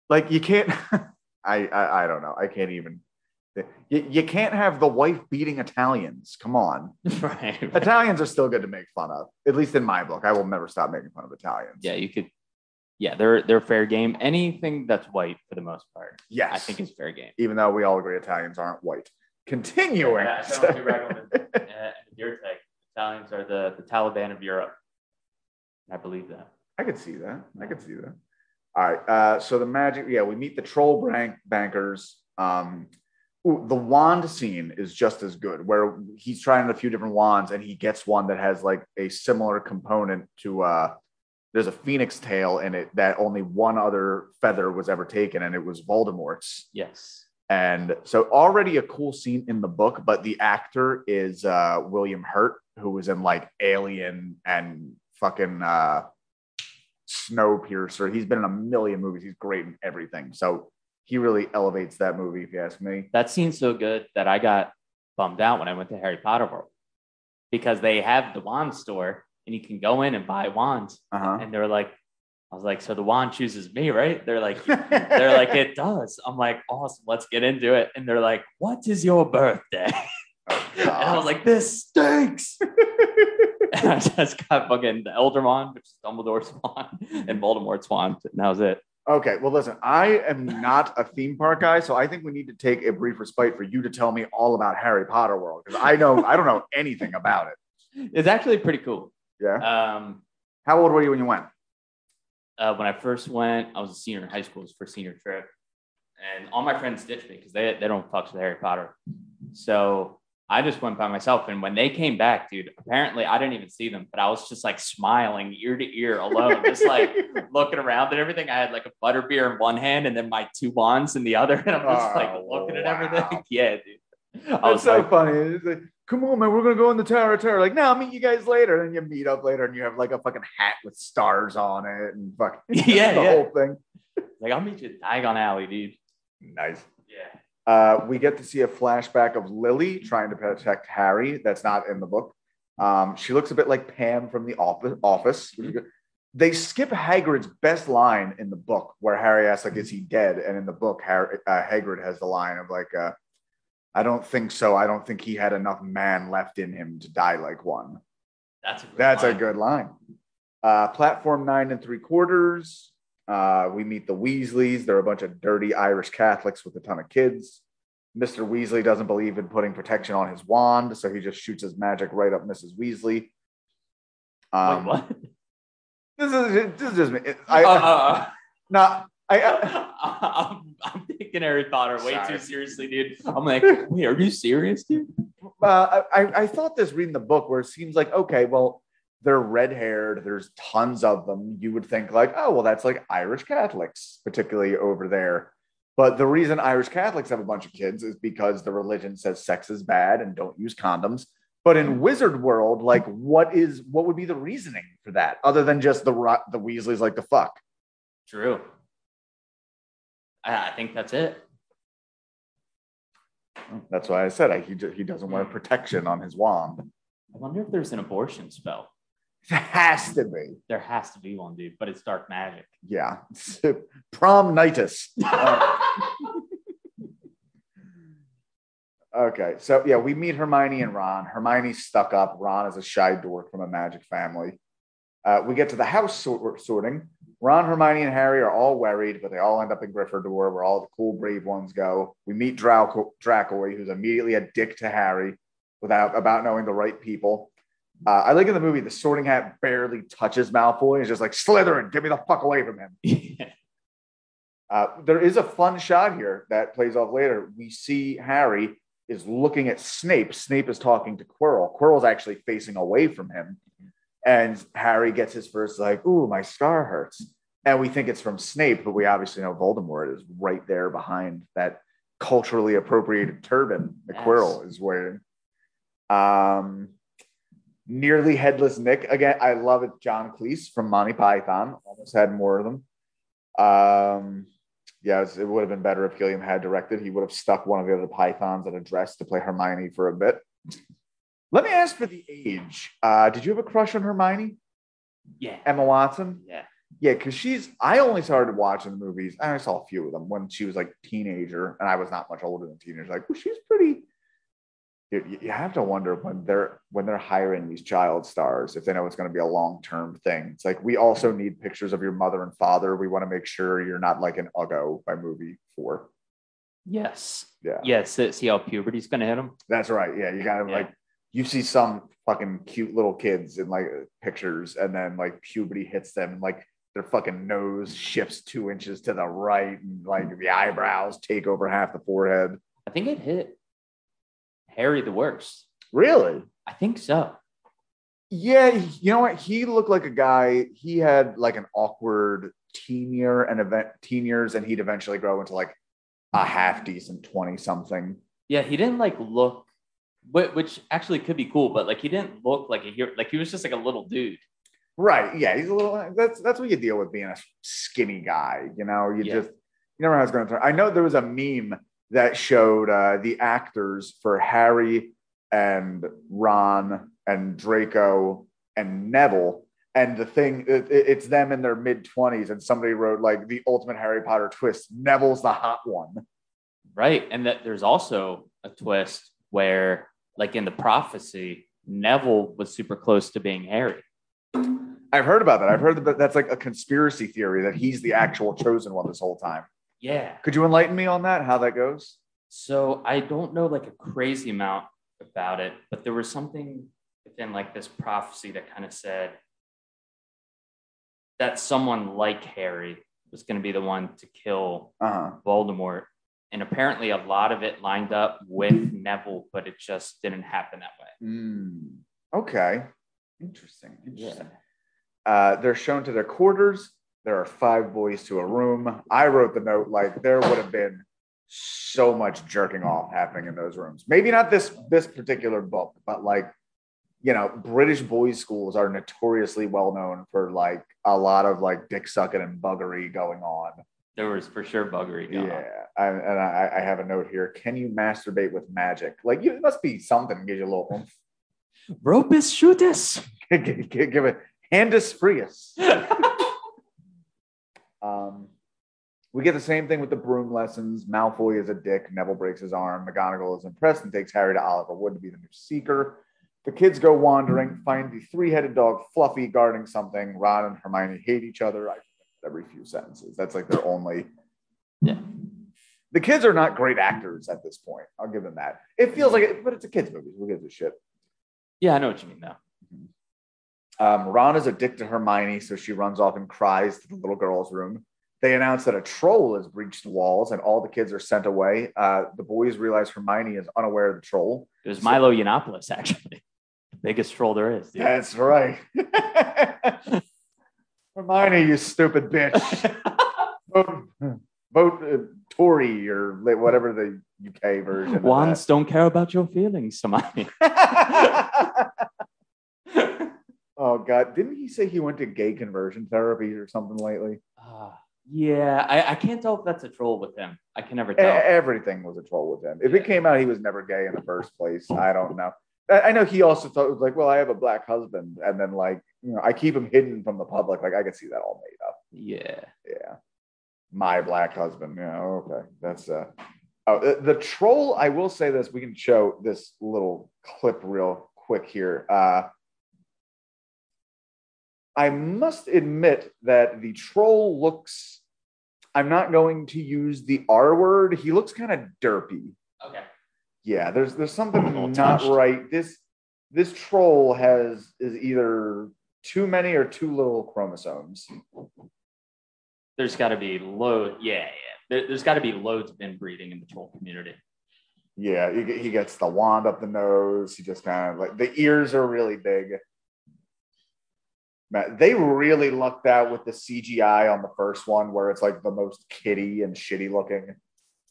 A: Like, you can't, I, I, I don't know. I can't even, you, you can't have the wife beating Italians. Come on.
B: right.
A: Italians are still good to make fun of, at least in my book. I will never stop making fun of Italians.
B: Yeah, you could. Yeah, they're they're fair game. Anything that's white for the most part,
A: Yes.
B: I think is fair game.
A: even though we all agree Italians aren't white. Continuing.
B: Yeah, I don't do regular- Uh, deer tag. Italians are the, the Taliban of Europe. I believe that.
A: I could see that. I could see that. All right. Uh, so the magic, yeah, we meet the troll bank bankers. Um, ooh, the wand scene is just as good, where he's trying a few different wands and he gets one that has like a similar component to. Uh, there's a phoenix tail in it that only one other feather was ever taken, and it was Voldemort's.
B: Yes.
A: And so already a cool scene in the book, but the actor is uh, William Hurt, who was in like Alien and fucking uh, Snowpiercer. He's been in a million movies. He's great in everything. So he really elevates that movie, if you ask me.
B: That scene's so good that I got bummed out when I went to Harry Potter World because they have the wand store and you can go in and buy wands.
A: Uh
B: And they're like, I was like, so the wand chooses me, right? They're like, they're like, it does. I'm like, awesome, let's get into it. And they're like, what is your birthday? And I was like, this stinks. and I just got fucking the Elder Wand, which is Dumbledore's wand, and Voldemort's wand. And that was it.
A: okay, well, listen, I am not a theme park guy, so I think we need to take a brief respite for you to tell me all about Harry Potter World because I know I don't know anything about it.
B: It's actually pretty cool.
A: Yeah.
B: Um,
A: How old were you when you went?
B: uh, when I first went, I was a senior in high school. It was for senior trip, and all my friends ditched me because they they don't fuck with Harry Potter. So I just went by myself. And when they came back, dude, apparently I didn't even see them, but I was just like smiling ear to ear alone, just like looking around and everything. I had like a butterbeer in one hand and then my two wands in the other, and I'm just like
A: Oh,
B: looking at
A: wow.
B: everything. Yeah, dude. I
A: That's
B: was
A: so
B: like,
A: funny. Like, come on, man, we're gonna go in the Tower of Terror. Like, no, I'll meet you guys later. And you meet up later, and you have like a fucking hat with stars on it, and fuck,
B: Yeah,
A: the
B: yeah.
A: whole thing.
B: like I'll meet you at Diagon Alley, dude.
A: Nice.
B: Yeah.
A: Uh, we get to see a flashback of Lily trying to protect Harry. That's not in the book. Um, she looks a bit like Pam from the office. office. good. They skip Hagrid's best line in the book, where Harry asks, "Like, is he dead?" And in the book, Harry, uh, Hagrid has the line of like, uh, "I don't think so. I don't think he had enough man left in him to die like one."
B: That's a great
A: That's a good line. Uh, platform nine and three quarters. Uh, we meet the Weasleys. They're a bunch of dirty Irish Catholics with a ton of kids. Mr. Weasley doesn't believe in putting protection on his wand, so he just shoots his magic right up Mrs. Weasley. Um,
B: Wait, what?
A: This is this is just me. I,
B: Uh, uh,
A: I, I
B: uh, I'm, I'm taking Harry Potter way
A: Sorry.
B: too seriously, dude. I'm like, wait, are you serious, dude?
A: uh, I, I thought this reading the book where it seems like okay, well, they're red haired. There's tons of them. You would think like, oh, well, that's like Irish Catholics, particularly over there. But the reason Irish Catholics have a bunch of kids is because the religion says sex is bad and don't use condoms. But in Wizard World, like, what is what would be the reasoning for that, other than just the the Weasleys like the fuck?
B: True. I, think that's it.
A: That's why I said I, he he doesn't wear protection on his wand.
B: I wonder if there's an abortion spell.
A: It has to be,
B: There has to be one, dude, but it's dark magic.
A: yeah. Prom nightus. Okay, so yeah, we meet Hermione and Ron. Hermione's stuck up. Ron is a shy dork from a magic family. Uh, we get to the house sort- sorting. Ron, Hermione, and Harry are all worried, but they all end up in Gryffindor, where all the cool, brave ones go. We meet Draco- Dracoy, who's immediately a dick to Harry without about knowing the right people. Uh, I like in the movie the Sorting Hat barely touches Malfoy. He's just like Slytherin, get me the fuck away from him.
B: yeah.
A: Uh, there is a fun shot here that plays off later. We see Harry is looking at Snape. Snape is talking to Quirrell. Quirrell's actually facing away from him. And Harry gets his first, like, ooh, my scar hurts. And we think it's from Snape, but we obviously know Voldemort is right there behind that culturally appropriated turban the
B: Yes.
A: Quirrell is wearing. Um, nearly headless Nick. Again, I love it. John Cleese from Monty Python. Almost had more of them. Um, yeah, it, was- it would have been better if Gilliam had directed. He would have stuck one of the other Pythons in a dress to play Hermione for a bit. Let me ask for the age. Uh, did you have a crush on Hermione,
B: Yeah.
A: Emma Watson?
B: Yeah.
A: Yeah, because she's. I only started watching the movies. I saw a few of them when she was like teenager, and I was not much older than teenager. Like, well, she's pretty. You, you have to wonder when they're when they're hiring these child stars if they know it's going to be a long term thing. It's like we also need pictures of your mother and father. We want to make sure you're not like an Uggo by movie four.
B: Yes.
A: Yeah,
B: Yes. See see how puberty's going to hit him?
A: that's right. Yeah, you gotta
B: Yeah.
A: like you see some fucking cute little kids in like pictures, and then like puberty hits them, and like their fucking nose shifts two inches to the right, and like the eyebrows take over half the forehead.
B: I think it hit Harry the worst.
A: Really?
B: I think so.
A: Yeah, you know what? He looked like a guy. He had like an awkward teen year and event teen years, and he'd eventually grow into like a half decent twenty something.
B: Yeah, he didn't like look, which actually could be cool, but like he didn't look like a hero. Like he was just like a little dude.
A: Right. Yeah, he's a little. That's that's what you deal with being a skinny guy. You know, you
B: Yeah.
A: just you never know how it's going to turn. I know there was a meme that showed uh, the actors for Harry and Ron and Draco and Neville. And the thing, it, it- it's them in their mid 20s, and somebody wrote like the ultimate Harry Potter twist Neville's the hot one.
B: Right. And that there's also a twist where, like in the prophecy, Neville was super close to being Harry.
A: I've heard about that. I've heard that that's like a conspiracy theory that he's the actual chosen one this whole time.
B: Yeah.
A: Could you enlighten me on that? How that goes?
B: So I don't know like a crazy amount about it, but there was something within like this prophecy that kind of said that someone like Harry was going to be the one to kill
A: Uh-huh.
B: Voldemort. And apparently, a lot of it lined up with Neville, but it just didn't happen that way.
A: Mm, okay. Interesting. Interesting. Uh, they're shown to their quarters. There are five boys to a room. I wrote the note like there would have been so much jerking off happening in those rooms. Maybe not this this particular book, but like you know, British boys' schools are notoriously well known for like a lot of like dick sucking and buggery going on.
B: There was for sure buggery going.
A: Yeah, I, and I, I have a note here. Can you masturbate with magic? Like, you, it must be something give you a little oomph.
B: Ropus shootus.
A: give, give, give it handus freus. Um, we get the same thing with the broom lessons. Malfoy is a dick. Neville breaks his arm. McGonagall is impressed and takes Harry to Oliver Wood to be the new Seeker. The kids go wandering, find the three-headed dog Fluffy guarding something. Ron and Hermione hate each other. I every few sentences. That's like their only.
B: Yeah.
A: The kids are not great actors at this point. I'll give them that. It feels like it, but it's a kids movie. We'll give this shit.
B: yeah, I know what you mean now.
A: Um, Ron is a dick to Hermione, so she runs off and cries to the little girl's room. They announce that a troll has breached the walls and all the kids are sent away. Uh, the boys realize Hermione is unaware of the troll.
B: It was Milo Yiannopoulos, actually. The biggest troll there is. dude.
A: That's right. Hermione, you stupid bitch. vote vote uh, Tory or whatever the UK version. of
B: Wands don't care about your feelings, Hermione.
A: that. oh God! Didn't he say he went to gay conversion therapy or something lately?
B: Ah, yeah, I, I can't tell if that's a troll with him. I can never tell.
A: Everything was a troll with him. If it came out he was never gay in the first place, I don't know. I I know he also thought it was like, well, I have a black husband, and then like, you know, I keep him hidden from the public. Like, I could see that all made up.
B: yeah.
A: Yeah, my black husband. Yeah, okay, that's uh. Oh, the, the troll. I will say this. We can show this little clip real quick here. Uh, I must admit that the troll looks. I'm not going to use the R word. He looks kind of derpy.
B: Okay.
A: Yeah, there's there's something not
B: touched.
A: right. This this troll has is either too many or too little chromosomes.
B: There's got to be load. Yeah, yeah. There, there's got to be loads of inbreeding in the troll community.
A: Yeah, he, he gets the wand up the nose. He just kind of like the ears are really big. Man, they really lucked out with the CGI on the first one, where it's like the most kitty and shitty looking.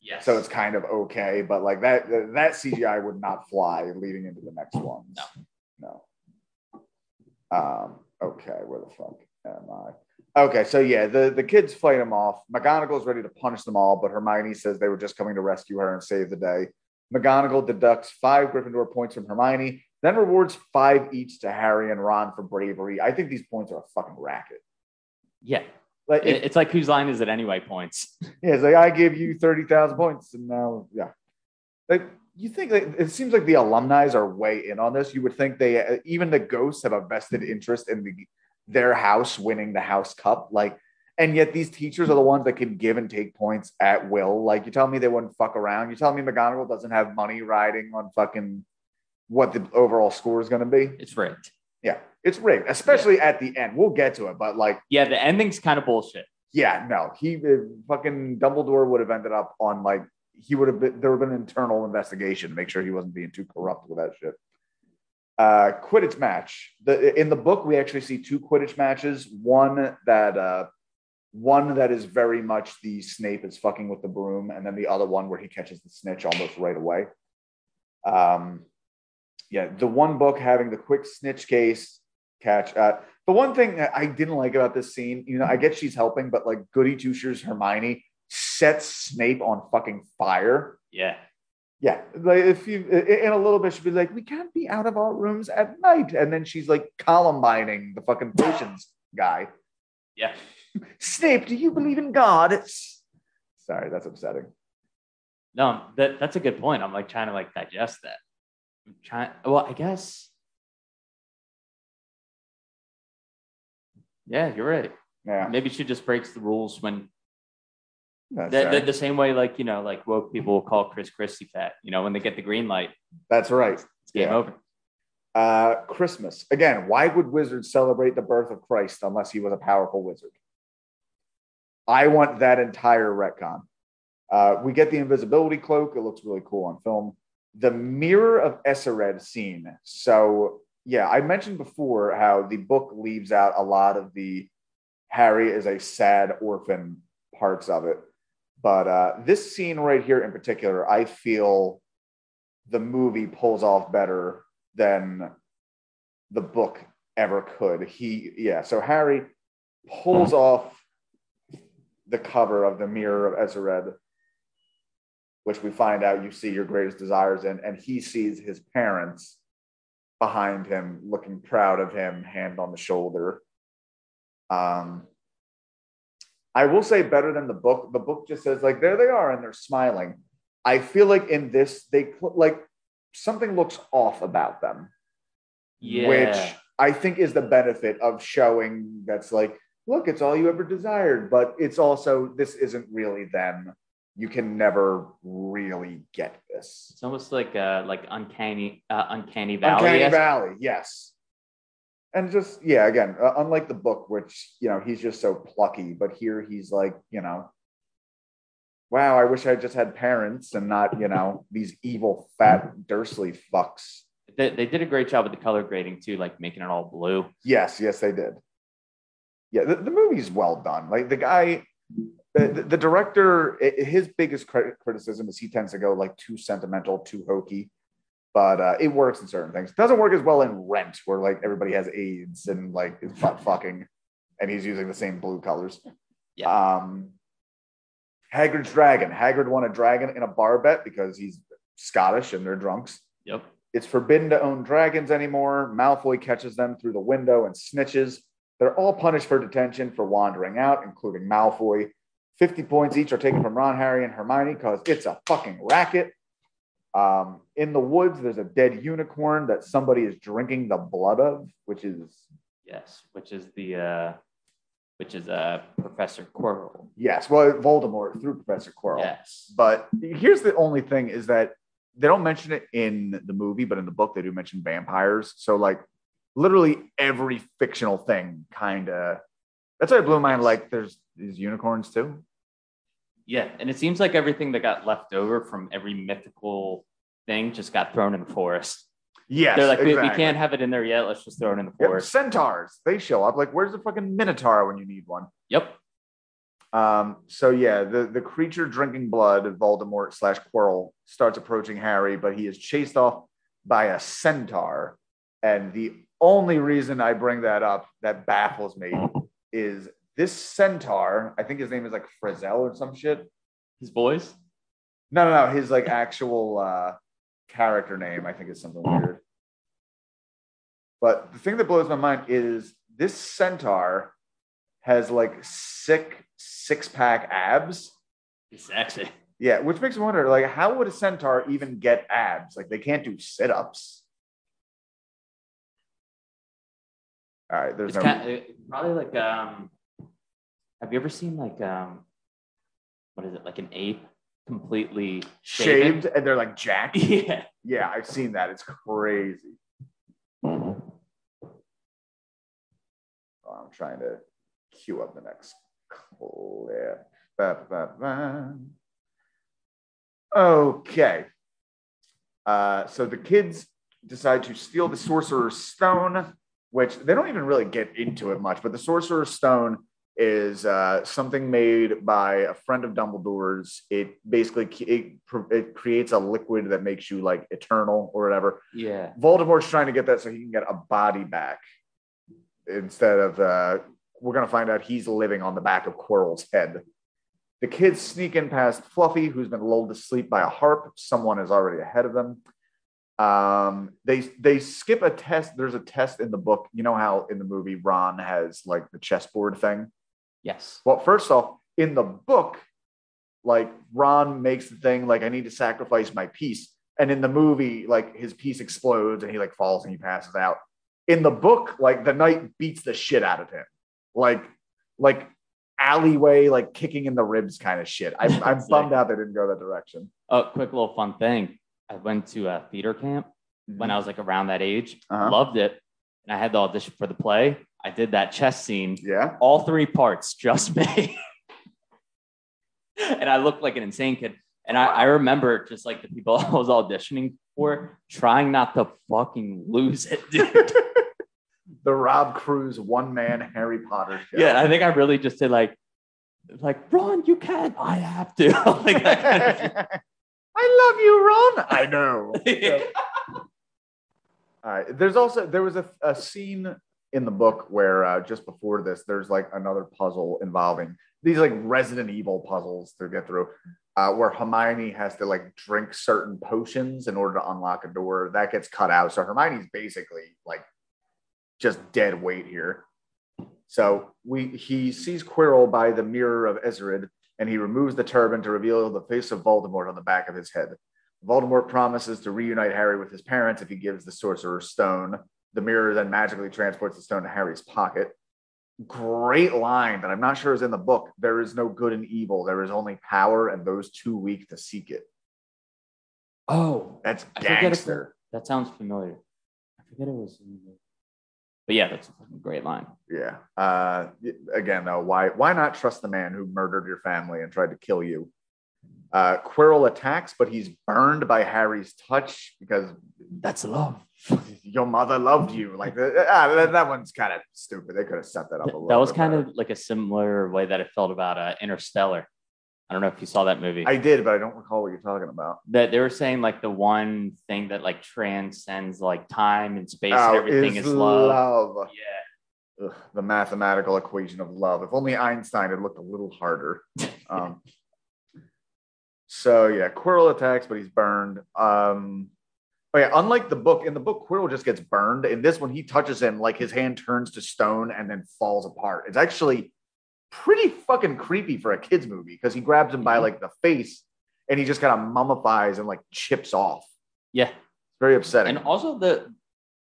B: Yes.
A: So it's kind of okay, but like that that CGI would not fly leading into the next one. No. No. Um, okay, where the fuck am I? Okay, so yeah, the, the kids fight him off. McGonagall's ready to punish them all, but Hermione says they were just coming to rescue her and save the day. McGonagall deducts five Gryffindor points from Hermione, then rewards five each to Harry and Ron for bravery. I think these points are a fucking racket.
B: yeah.
A: Like,
B: It- it's like whose line is it anyway? Points.
A: Yeah, it's like I give you thirty thousand points, and now yeah, like you think like, it seems like the alumni are way in on this. You would think they even the ghosts have a vested interest in the their house winning the house cup, like, and yet these teachers are the ones that can give and take points at will. Like you tell me they wouldn't fuck around. You tell me McGonagall doesn't have money riding on fucking what the overall score is going to be.
B: It's rigged.
A: Yeah, it's rigged, especially at the end. We'll get to it, but like.
B: Yeah, the ending's kind of bullshit.
A: Yeah, no, he uh, fucking Dumbledore would have ended up on like he would have been there would have been an internal investigation to make sure he wasn't being too corrupt with that shit. Uh, Quidditch match. The in the book we actually see two Quidditch matches. One that uh, one that is very much the Snape is fucking with the broom, and then the other one where he catches the snitch almost right away. Um, yeah, the one book having the quick snitch case catch. Uh, the one thing I didn't like about this scene, you know, I get she's helping, but like Goody Two Shoes Hermione sets Snape on fucking fire.
B: Yeah.
A: Yeah, like if you in a little bit, she'd be like, "We can't be out of our rooms at night," and then she's like columbining the fucking potions guy.
B: Yeah.
A: Snape, do you believe in God? It's sorry, that's upsetting.
B: No, that that's a good point. I'm like trying to like digest that. I'm trying. Well, I guess. Yeah, you're right.
A: Yeah,
B: Maybe she just breaks the rules when
A: that's,
B: the, the, the same way, like you know, like woke people will call Chris Christie fat. You know, when they get the green light,
A: that's right.
B: it's game
A: Yeah.
B: over.
A: Uh, Christmas. Again, why would wizards celebrate the birth of Christ unless he was a powerful wizard? I want that entire retcon. Uh, we get the invisibility cloak. It looks really cool on film. The mirror of Erised scene. So, yeah, I mentioned before how the book leaves out a lot of the Harry is a sad orphan parts of it. But uh, this scene right here in particular, I feel the movie pulls off better than the book ever could. He, yeah, so Harry pulls off the cover of the Mirror of Erised, which we find out you see your greatest desires in, and he sees his parents behind him, looking proud of him, hand on the shoulder. Um, I will say better than the book. The book just says like there they are and they're smiling. I feel like in this they like something looks off about them,
B: Yeah.
A: which I think is the benefit of showing that's like look, it's all you ever desired, but it's also this isn't really them. You can never really get this.
B: it's almost like uh like uncanny uh, uncanny valley.
A: Uncanny Valley, yes. And just yeah, again, uh, unlike the book, which you know he's just so plucky, but here he's like, you know, wow, I wish I just had parents and not you know these evil fat Dursley fucks.
B: They, they did a great job with the color grading too, like making it all blue.
A: Yes, yes, they did. Yeah, the, the movie's well done. Like the guy, the, the, the director, his biggest criticism is he tends to go like too sentimental, too hokey. But uh, it works in certain things. It Doesn't work as well in Rent, where like everybody has AIDS and like is butt fucking, and he's using the same blue colors.
B: Yeah.
A: Um, Hagrid's dragon. Hagrid won a dragon in a bar bet because he's Scottish and they're drunks
B: Yep.
A: it's forbidden to own dragons anymore. Malfoy catches them through the window and snitches. They're all punished for detention for wandering out, including Malfoy. 50 points each are taken from Ron, Harry, and Hermione because it's a fucking racket. Um, in the woods, there's a dead unicorn that somebody is drinking the blood of, which is,
B: Yes, which is the uh which is uh Professor Quirrell.
A: yes, well, Voldemort through Professor Quirrell.
B: Yes.
A: But here's the only thing is that they don't mention it in the movie, but in the book they do mention vampires. So like literally every fictional thing kind of that's why it blew my mind. Like there's these unicorns too.
B: Yeah, and it seems like everything that got left over from every mythical thing just got thrown in the forest.
A: Yes,
B: They're like, we, we can't have it in there yet. Let's just throw it in the
A: Yep,
B: forest.
A: centaurs, they show up. Like, where's the fucking minotaur when you need one?
B: Yep.
A: Um, so yeah, the, the creature drinking blood, of Voldemort slash Quirrell, starts approaching Harry, but he is chased off by a centaur. And the only reason I bring that up that baffles me is this centaur, I think his name is like Frizzell or some shit.
B: His boys.
A: No, no, no. His like actual uh, character name, I think, is something weird. But the thing that blows my mind is this centaur has like sick six pack abs.
B: He's sexy.
A: Yeah, which makes me wonder, like, how would a centaur even get abs? Like, they can't do sit ups. All right, there's
B: It's
A: no.
B: kind of, probably like um. Have you ever seen like um, what is it like an ape completely shaven?
A: shaved and they're like jacked.
B: Yeah.
A: Yeah, I've seen that. It's crazy. Oh, I'm trying to cue up the next clip. Ba, ba, ba. Okay. Uh, so the kids decide to steal the Sorcerer's Stone, which they don't even really get into it much, but the Sorcerer's Stone is uh, something made by a friend of Dumbledore's. It basically it, it creates a liquid that makes you like eternal or whatever.
B: Yeah.
A: Voldemort's trying to get that so he can get a body back instead of uh, we're going to find out he's living on the back of Quirrell's head. The kids sneak in past Fluffy, who's been lulled to sleep by a harp. Someone is already ahead of them. Um, they they skip a test. There's a test in the book. You know how in the movie Ron has like the chessboard thing.
B: Yes.
A: Well, first off, in the book, like Ron makes the thing like I need to sacrifice my piece, and in the movie, like his piece explodes and he like falls and he passes out. In the book, like the knight beats the shit out of him, like like alleyway, like kicking in the ribs kind of shit. I'm, I'm bummed out they didn't go that direction.
B: Oh, quick little fun thing. I went to a theater camp when I was like around that age.
A: Uh-huh.
B: Loved it. And I had the audition for the play. I did that chess scene,
A: Yeah.
B: all three parts, just me. and I looked like an insane kid. And I, I remember just like the people I was auditioning for trying not to fucking lose it, dude.
A: the Rob Crews one man Harry Potter show.
B: yeah, I think I really just did like, like Ron, you can't. I have to. like that kind of.
A: I love you, Ron. I know.
B: Yeah.
A: All right. There's also there was a, a scene in the book where uh, just before this, there's like another puzzle involving these like Resident Evil puzzles to get through, uh, where Hermione has to like drink certain potions in order to unlock a door. That gets cut out, so Hermione's basically like just dead weight here. So we he sees Quirrell by the mirror of Erised, and he removes the turban to reveal the face of Voldemort on the back of his head. Voldemort promises to reunite Harry with his parents if he gives the Sorcerer's Stone. The mirror then magically transports the stone to Harry's pocket. Great line that I'm not sure is in the book. There is no good and evil. There is only power, and those too weak to seek it.
B: Oh,
A: That's gangster.
B: that sounds familiar. I forget it was. In the... But yeah, that's a great line.
A: Yeah. Uh, again, though, why why not trust the man who murdered your family and tried to kill you? Uh, Quirrell attacks, but he's burned by Harry's touch because
B: That's love.
A: Your mother loved you. Like uh, ah, that, that one's kind of stupid. They could have set that up a little.
B: That was kind
A: better.
B: of like a similar way that it felt about uh, Interstellar. I don't know if you saw that movie.
A: I did, but I don't recall what you're talking about.
B: that they were saying like the one thing that like transcends like time and space and
A: Oh,
B: everything is, love.
A: love.
B: Yeah.
A: Ugh, the mathematical equation of love. If only Einstein had looked a little harder. Um, so yeah, Quirrell attacks, but he's burned. Um, oh yeah, unlike the book, in the book, Quirrell just gets burned. In this one, he touches him, like his hand turns to stone and then falls apart. It's actually pretty fucking creepy for a kids movie because he grabs him by
B: Mhm.
A: like the face and he just kind of mummifies and like chips off.
B: Yeah.
A: It's very upsetting.
B: And also the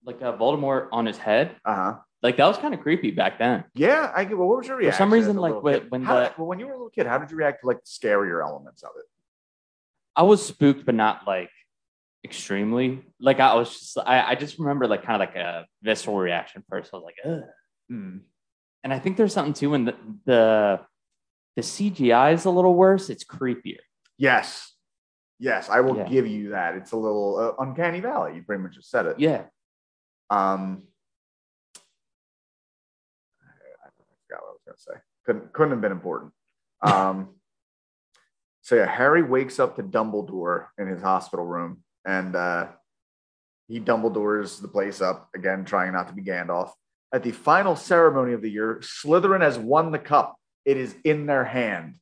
B: like uh, Voldemort on his head,
A: uh huh.
B: like that was kind of creepy back then.
A: Yeah, I get. Well, what was your reaction?
B: some reason, like, when- when
A: How-
B: the-
A: well, when you were a little kid, how did you react to like the scarier elements of it?
B: I was spooked, but not like extremely. Like I was just, I, I just remember like kind of like a visceral reaction first. I was like, Ugh. and I think there's something too when the, the the CGI is a little worse. It's creepier.
A: Yes, yes, I will
B: Yeah.
A: give you that. It's a little uh, uncanny valley. You pretty much just said it.
B: Yeah.
A: Um, I forgot what I was going to say. Couldn't couldn't have been important. Um, so yeah, Harry wakes up to Dumbledore in his hospital room, and uh, he Dumbledore's the place up again, trying not to be Gandalf. At the final ceremony of the year, Slytherin has won the cup. It is in their hand.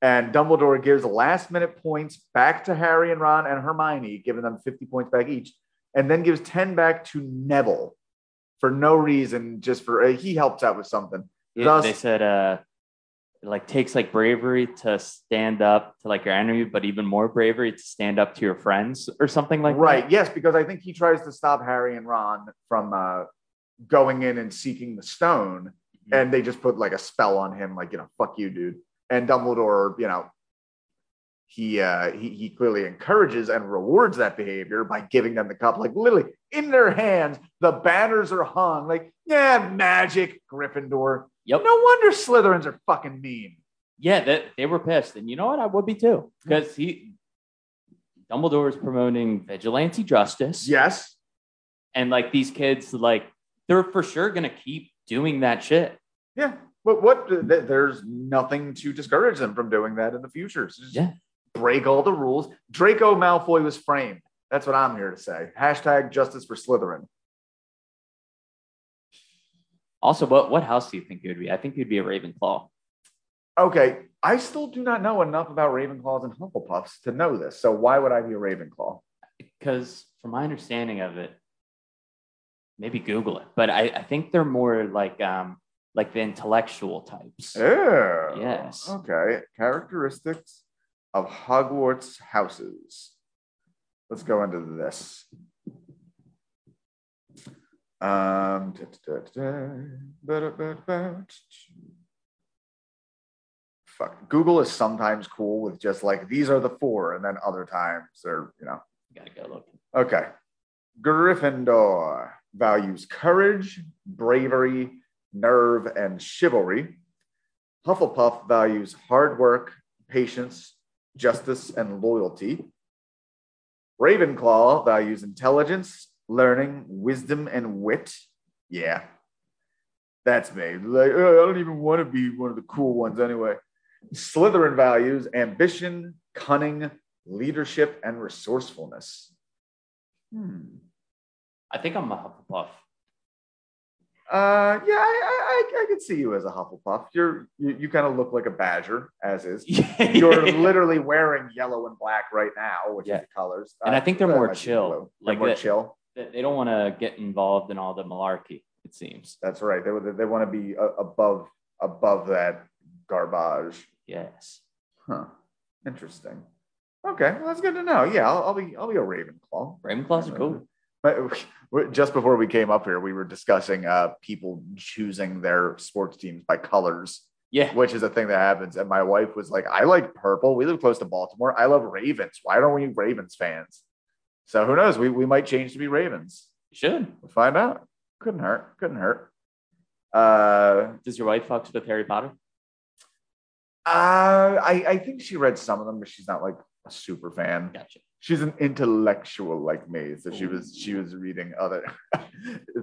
A: And Dumbledore gives last minute points back to Harry and Ron and Hermione, giving them 50 points back each, and then gives 10 back to Neville for no reason, just for uh, he helps out with something.
B: Yeah,
A: Thus-
B: they said uh it like takes like bravery to stand up to like your enemy, but even more bravery to stand up to your friends or something like that.
A: right. Yes, because I think he tries to stop Harry and Ron from uh, going in and seeking the stone,
B: Mhm.
A: and they just put like a spell on him, like you know, fuck you, dude. And Dumbledore, you know, he uh, he he clearly encourages and rewards that behavior by giving them the cup, like literally in their hands. The banners are hung, like yeah, magic, Gryffindor.
B: Yep.
A: No wonder Slytherins are fucking mean.
B: Yeah, that they were pissed, and you know what? I would be too, because he Dumbledore is promoting vigilante justice,
A: Yes,
B: and like these kids, like they're for sure gonna keep doing that shit.
A: Yeah, but what? th- There's nothing to discourage them from doing that in the future. So just
B: Yeah.
A: break all the rules. Draco Malfoy was framed. That's what I'm here to say. Hashtag justice for Slytherin.
B: Also, what what house do you think he would be? I think he'd be a Ravenclaw.
A: Okay, I still do not know enough about Ravenclaws and Hufflepuffs to know this. So why would I be a Ravenclaw?
B: because from my understanding of it, maybe Google it, but I, I think they're more like um like the intellectual types.
A: Oh,
B: Yes.
A: Okay, characteristics of Hogwarts houses. Let's go into this. Um, da, da, da, da, ba, da, ba, ba, fuck. Google is sometimes cool with just like these are the four, and then other times they're you know
B: Gotta go look.
A: okay. Gryffindor values courage, bravery, nerve, and chivalry. Hufflepuff values hard work, patience, justice, and loyalty. Ravenclaw values intelligence, learning, wisdom, and wit. Yeah, that's me. Like, oh, I don't even want to be one of the cool ones anyway. Slytherin values ambition, cunning, leadership, and resourcefulness. Hmm.
B: I think I'm a Hufflepuff.
A: Uh, yeah, I, I, I can see you as a Hufflepuff. You're you, you kind of look like a badger, as is. You're literally wearing yellow and black right now, which
B: Yeah.
A: is the colors.
B: And I think they're
A: Uh,
B: more chill.
A: blue. They're
B: Like
A: more
B: that-
A: chill.
B: They they don't want to get involved in all the malarkey. It seems.
A: That's right. They they want to be uh, above above that garbage.
B: Yes.
A: Huh. Interesting. Okay, well, that's good to know. Yeah, I'll, I'll be I'll be a Ravenclaw.
B: Ravenclaws are cool.
A: But just before we came up here, we were discussing uh, people choosing their sports teams by colors,
B: Yeah.
A: which is a thing that happens. And my wife was like, "I like purple. We live close to Baltimore. I love Ravens. Why don't we Ravens fans?" So who knows? We we might change to be Ravens.
B: You should.
A: We'll find out. Couldn't hurt. Couldn't hurt. Uh,
B: Does your wife fucks with Harry Potter?
A: uh, I I think she read some of them, but she's not like a super fan.
B: Gotcha.
A: she's an intellectual like me so she was she was reading other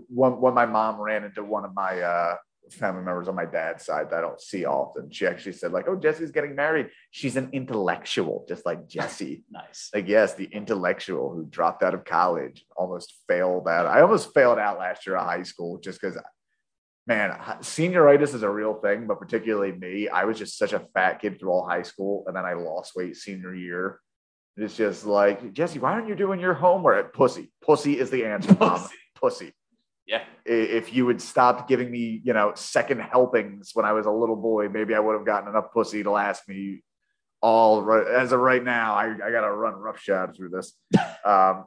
A: when, when my mom ran into one of my uh family members on my dad's side that i don't see often. She actually said like oh jesse's getting married. She's an intellectual just like jesse
B: Nice.
A: like yes the intellectual who dropped out of college almost failed out i almost failed out last year of high school just because man senioritis is a real thing but particularly me i was just such a fat kid through all high school and then i lost weight senior year. It's just like jesse why aren't you doing your homework? Pussy. Pussy is the answer mom.
B: Pussy. Yeah.
A: If you would stop giving me you know second helpings when i was a little boy maybe i would have gotten enough pussy to last me all right as of right now i, I gotta run roughshod through this um,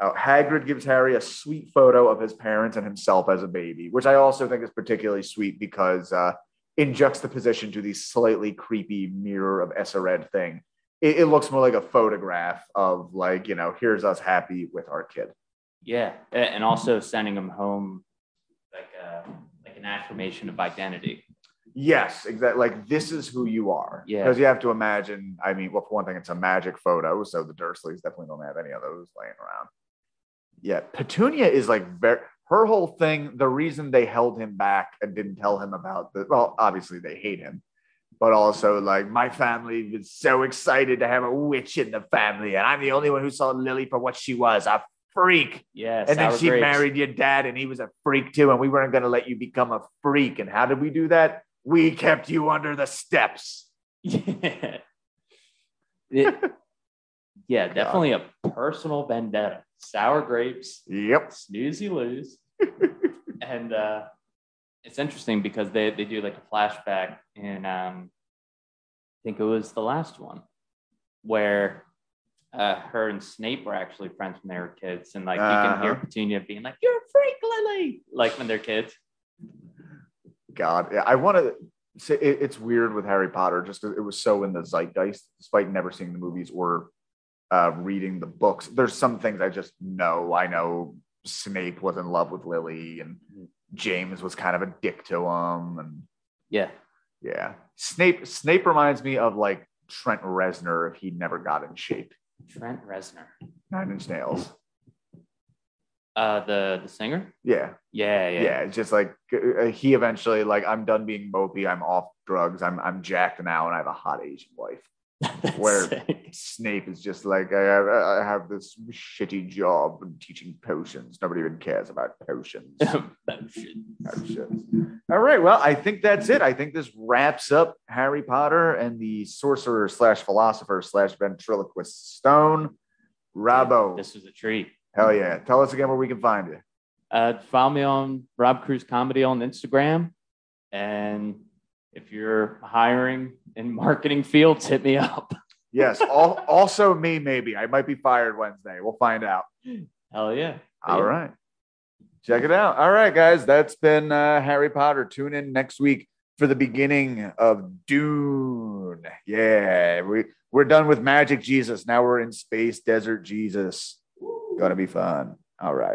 A: oh, hagrid gives harry a sweet photo of his parents and himself as a baby which i also think is particularly sweet because uh, in juxtaposition to the slightly creepy mirror of Erised thing it, it looks more like a photograph of like you know here's us happy with our kid
B: Yeah. And also sending them home like a, like an affirmation of identity.
A: Yes, exactly. Like this is who you are.
B: Yeah.
A: Because you have to imagine. I mean, well, for one thing, it's a magic photo, so the Dursleys definitely don't have any of those laying around. Yeah, Petunia is like very. Her whole thing. The reason they held him back and didn't tell him about the. Well, obviously they hate him, but also like my family was so excited to have a witch in the family, and I'm the only one who saw Lily for what she was, a freak.
B: Yes.
A: And then she
B: grapes.
A: married your dad, and he was a freak too. And we weren't going to let you become a freak. And how did we do that? We kept you under the steps.
B: Yeah. It- yeah, definitely a personal vendetta. Sour grapes,
A: Yep.
B: snooze you lose. and uh, it's interesting because they, they do like a flashback in, um, I think it was the last one, where uh, her and Snape were actually friends when they were kids. And like you can hear
A: Uh-huh.
B: Petunia being like, You're a freak, Lily, like when they're kids.
A: God, yeah, I want to say it, it's weird with Harry Potter just because it was so in the zeitgeist, despite never seeing the movies or uh, reading the books. There's some things I just know. I know Snape was in love with Lily, and James was kind of a dick to him, and
B: Yeah.
A: yeah, Snape. Snape reminds me of like Trent Reznor if he never got in shape.
B: Trent Reznor.
A: Nine Inch Nails.
B: Uh, the, the singer?
A: Yeah,
B: Yeah,
A: yeah.
B: yeah.
A: It's just like uh, he eventually like I'm done being mopey. I'm off drugs. I'm I'm jacked now, and I have a hot Asian wife. Where-
B: sick.
A: Snape is just like I have, I have this shitty job and teaching potions. Nobody even cares about potions.
B: Shit.
A: potions. All right. Well, I think that's it. I think this wraps up Harry Potter and the sorcerer slash philosopher slash ventriloquist stone. Robbo.
B: This was a treat.
A: Hell yeah. Tell us again where we can find you.
B: Uh, follow me on Rob Crews Comedy on Instagram. And if you're hiring in marketing fields, hit me up.
A: Yes. All, also me, maybe. I might be fired Wednesday. We'll find out.
B: Hell yeah.
A: All right. Check it out. All right, guys. That's been uh, Harry Potter. Tune in next week for the beginning of Dune. Yeah, we, we're done with Magic Jesus. Now we're in Space Desert Jesus. Gonna be fun. All right.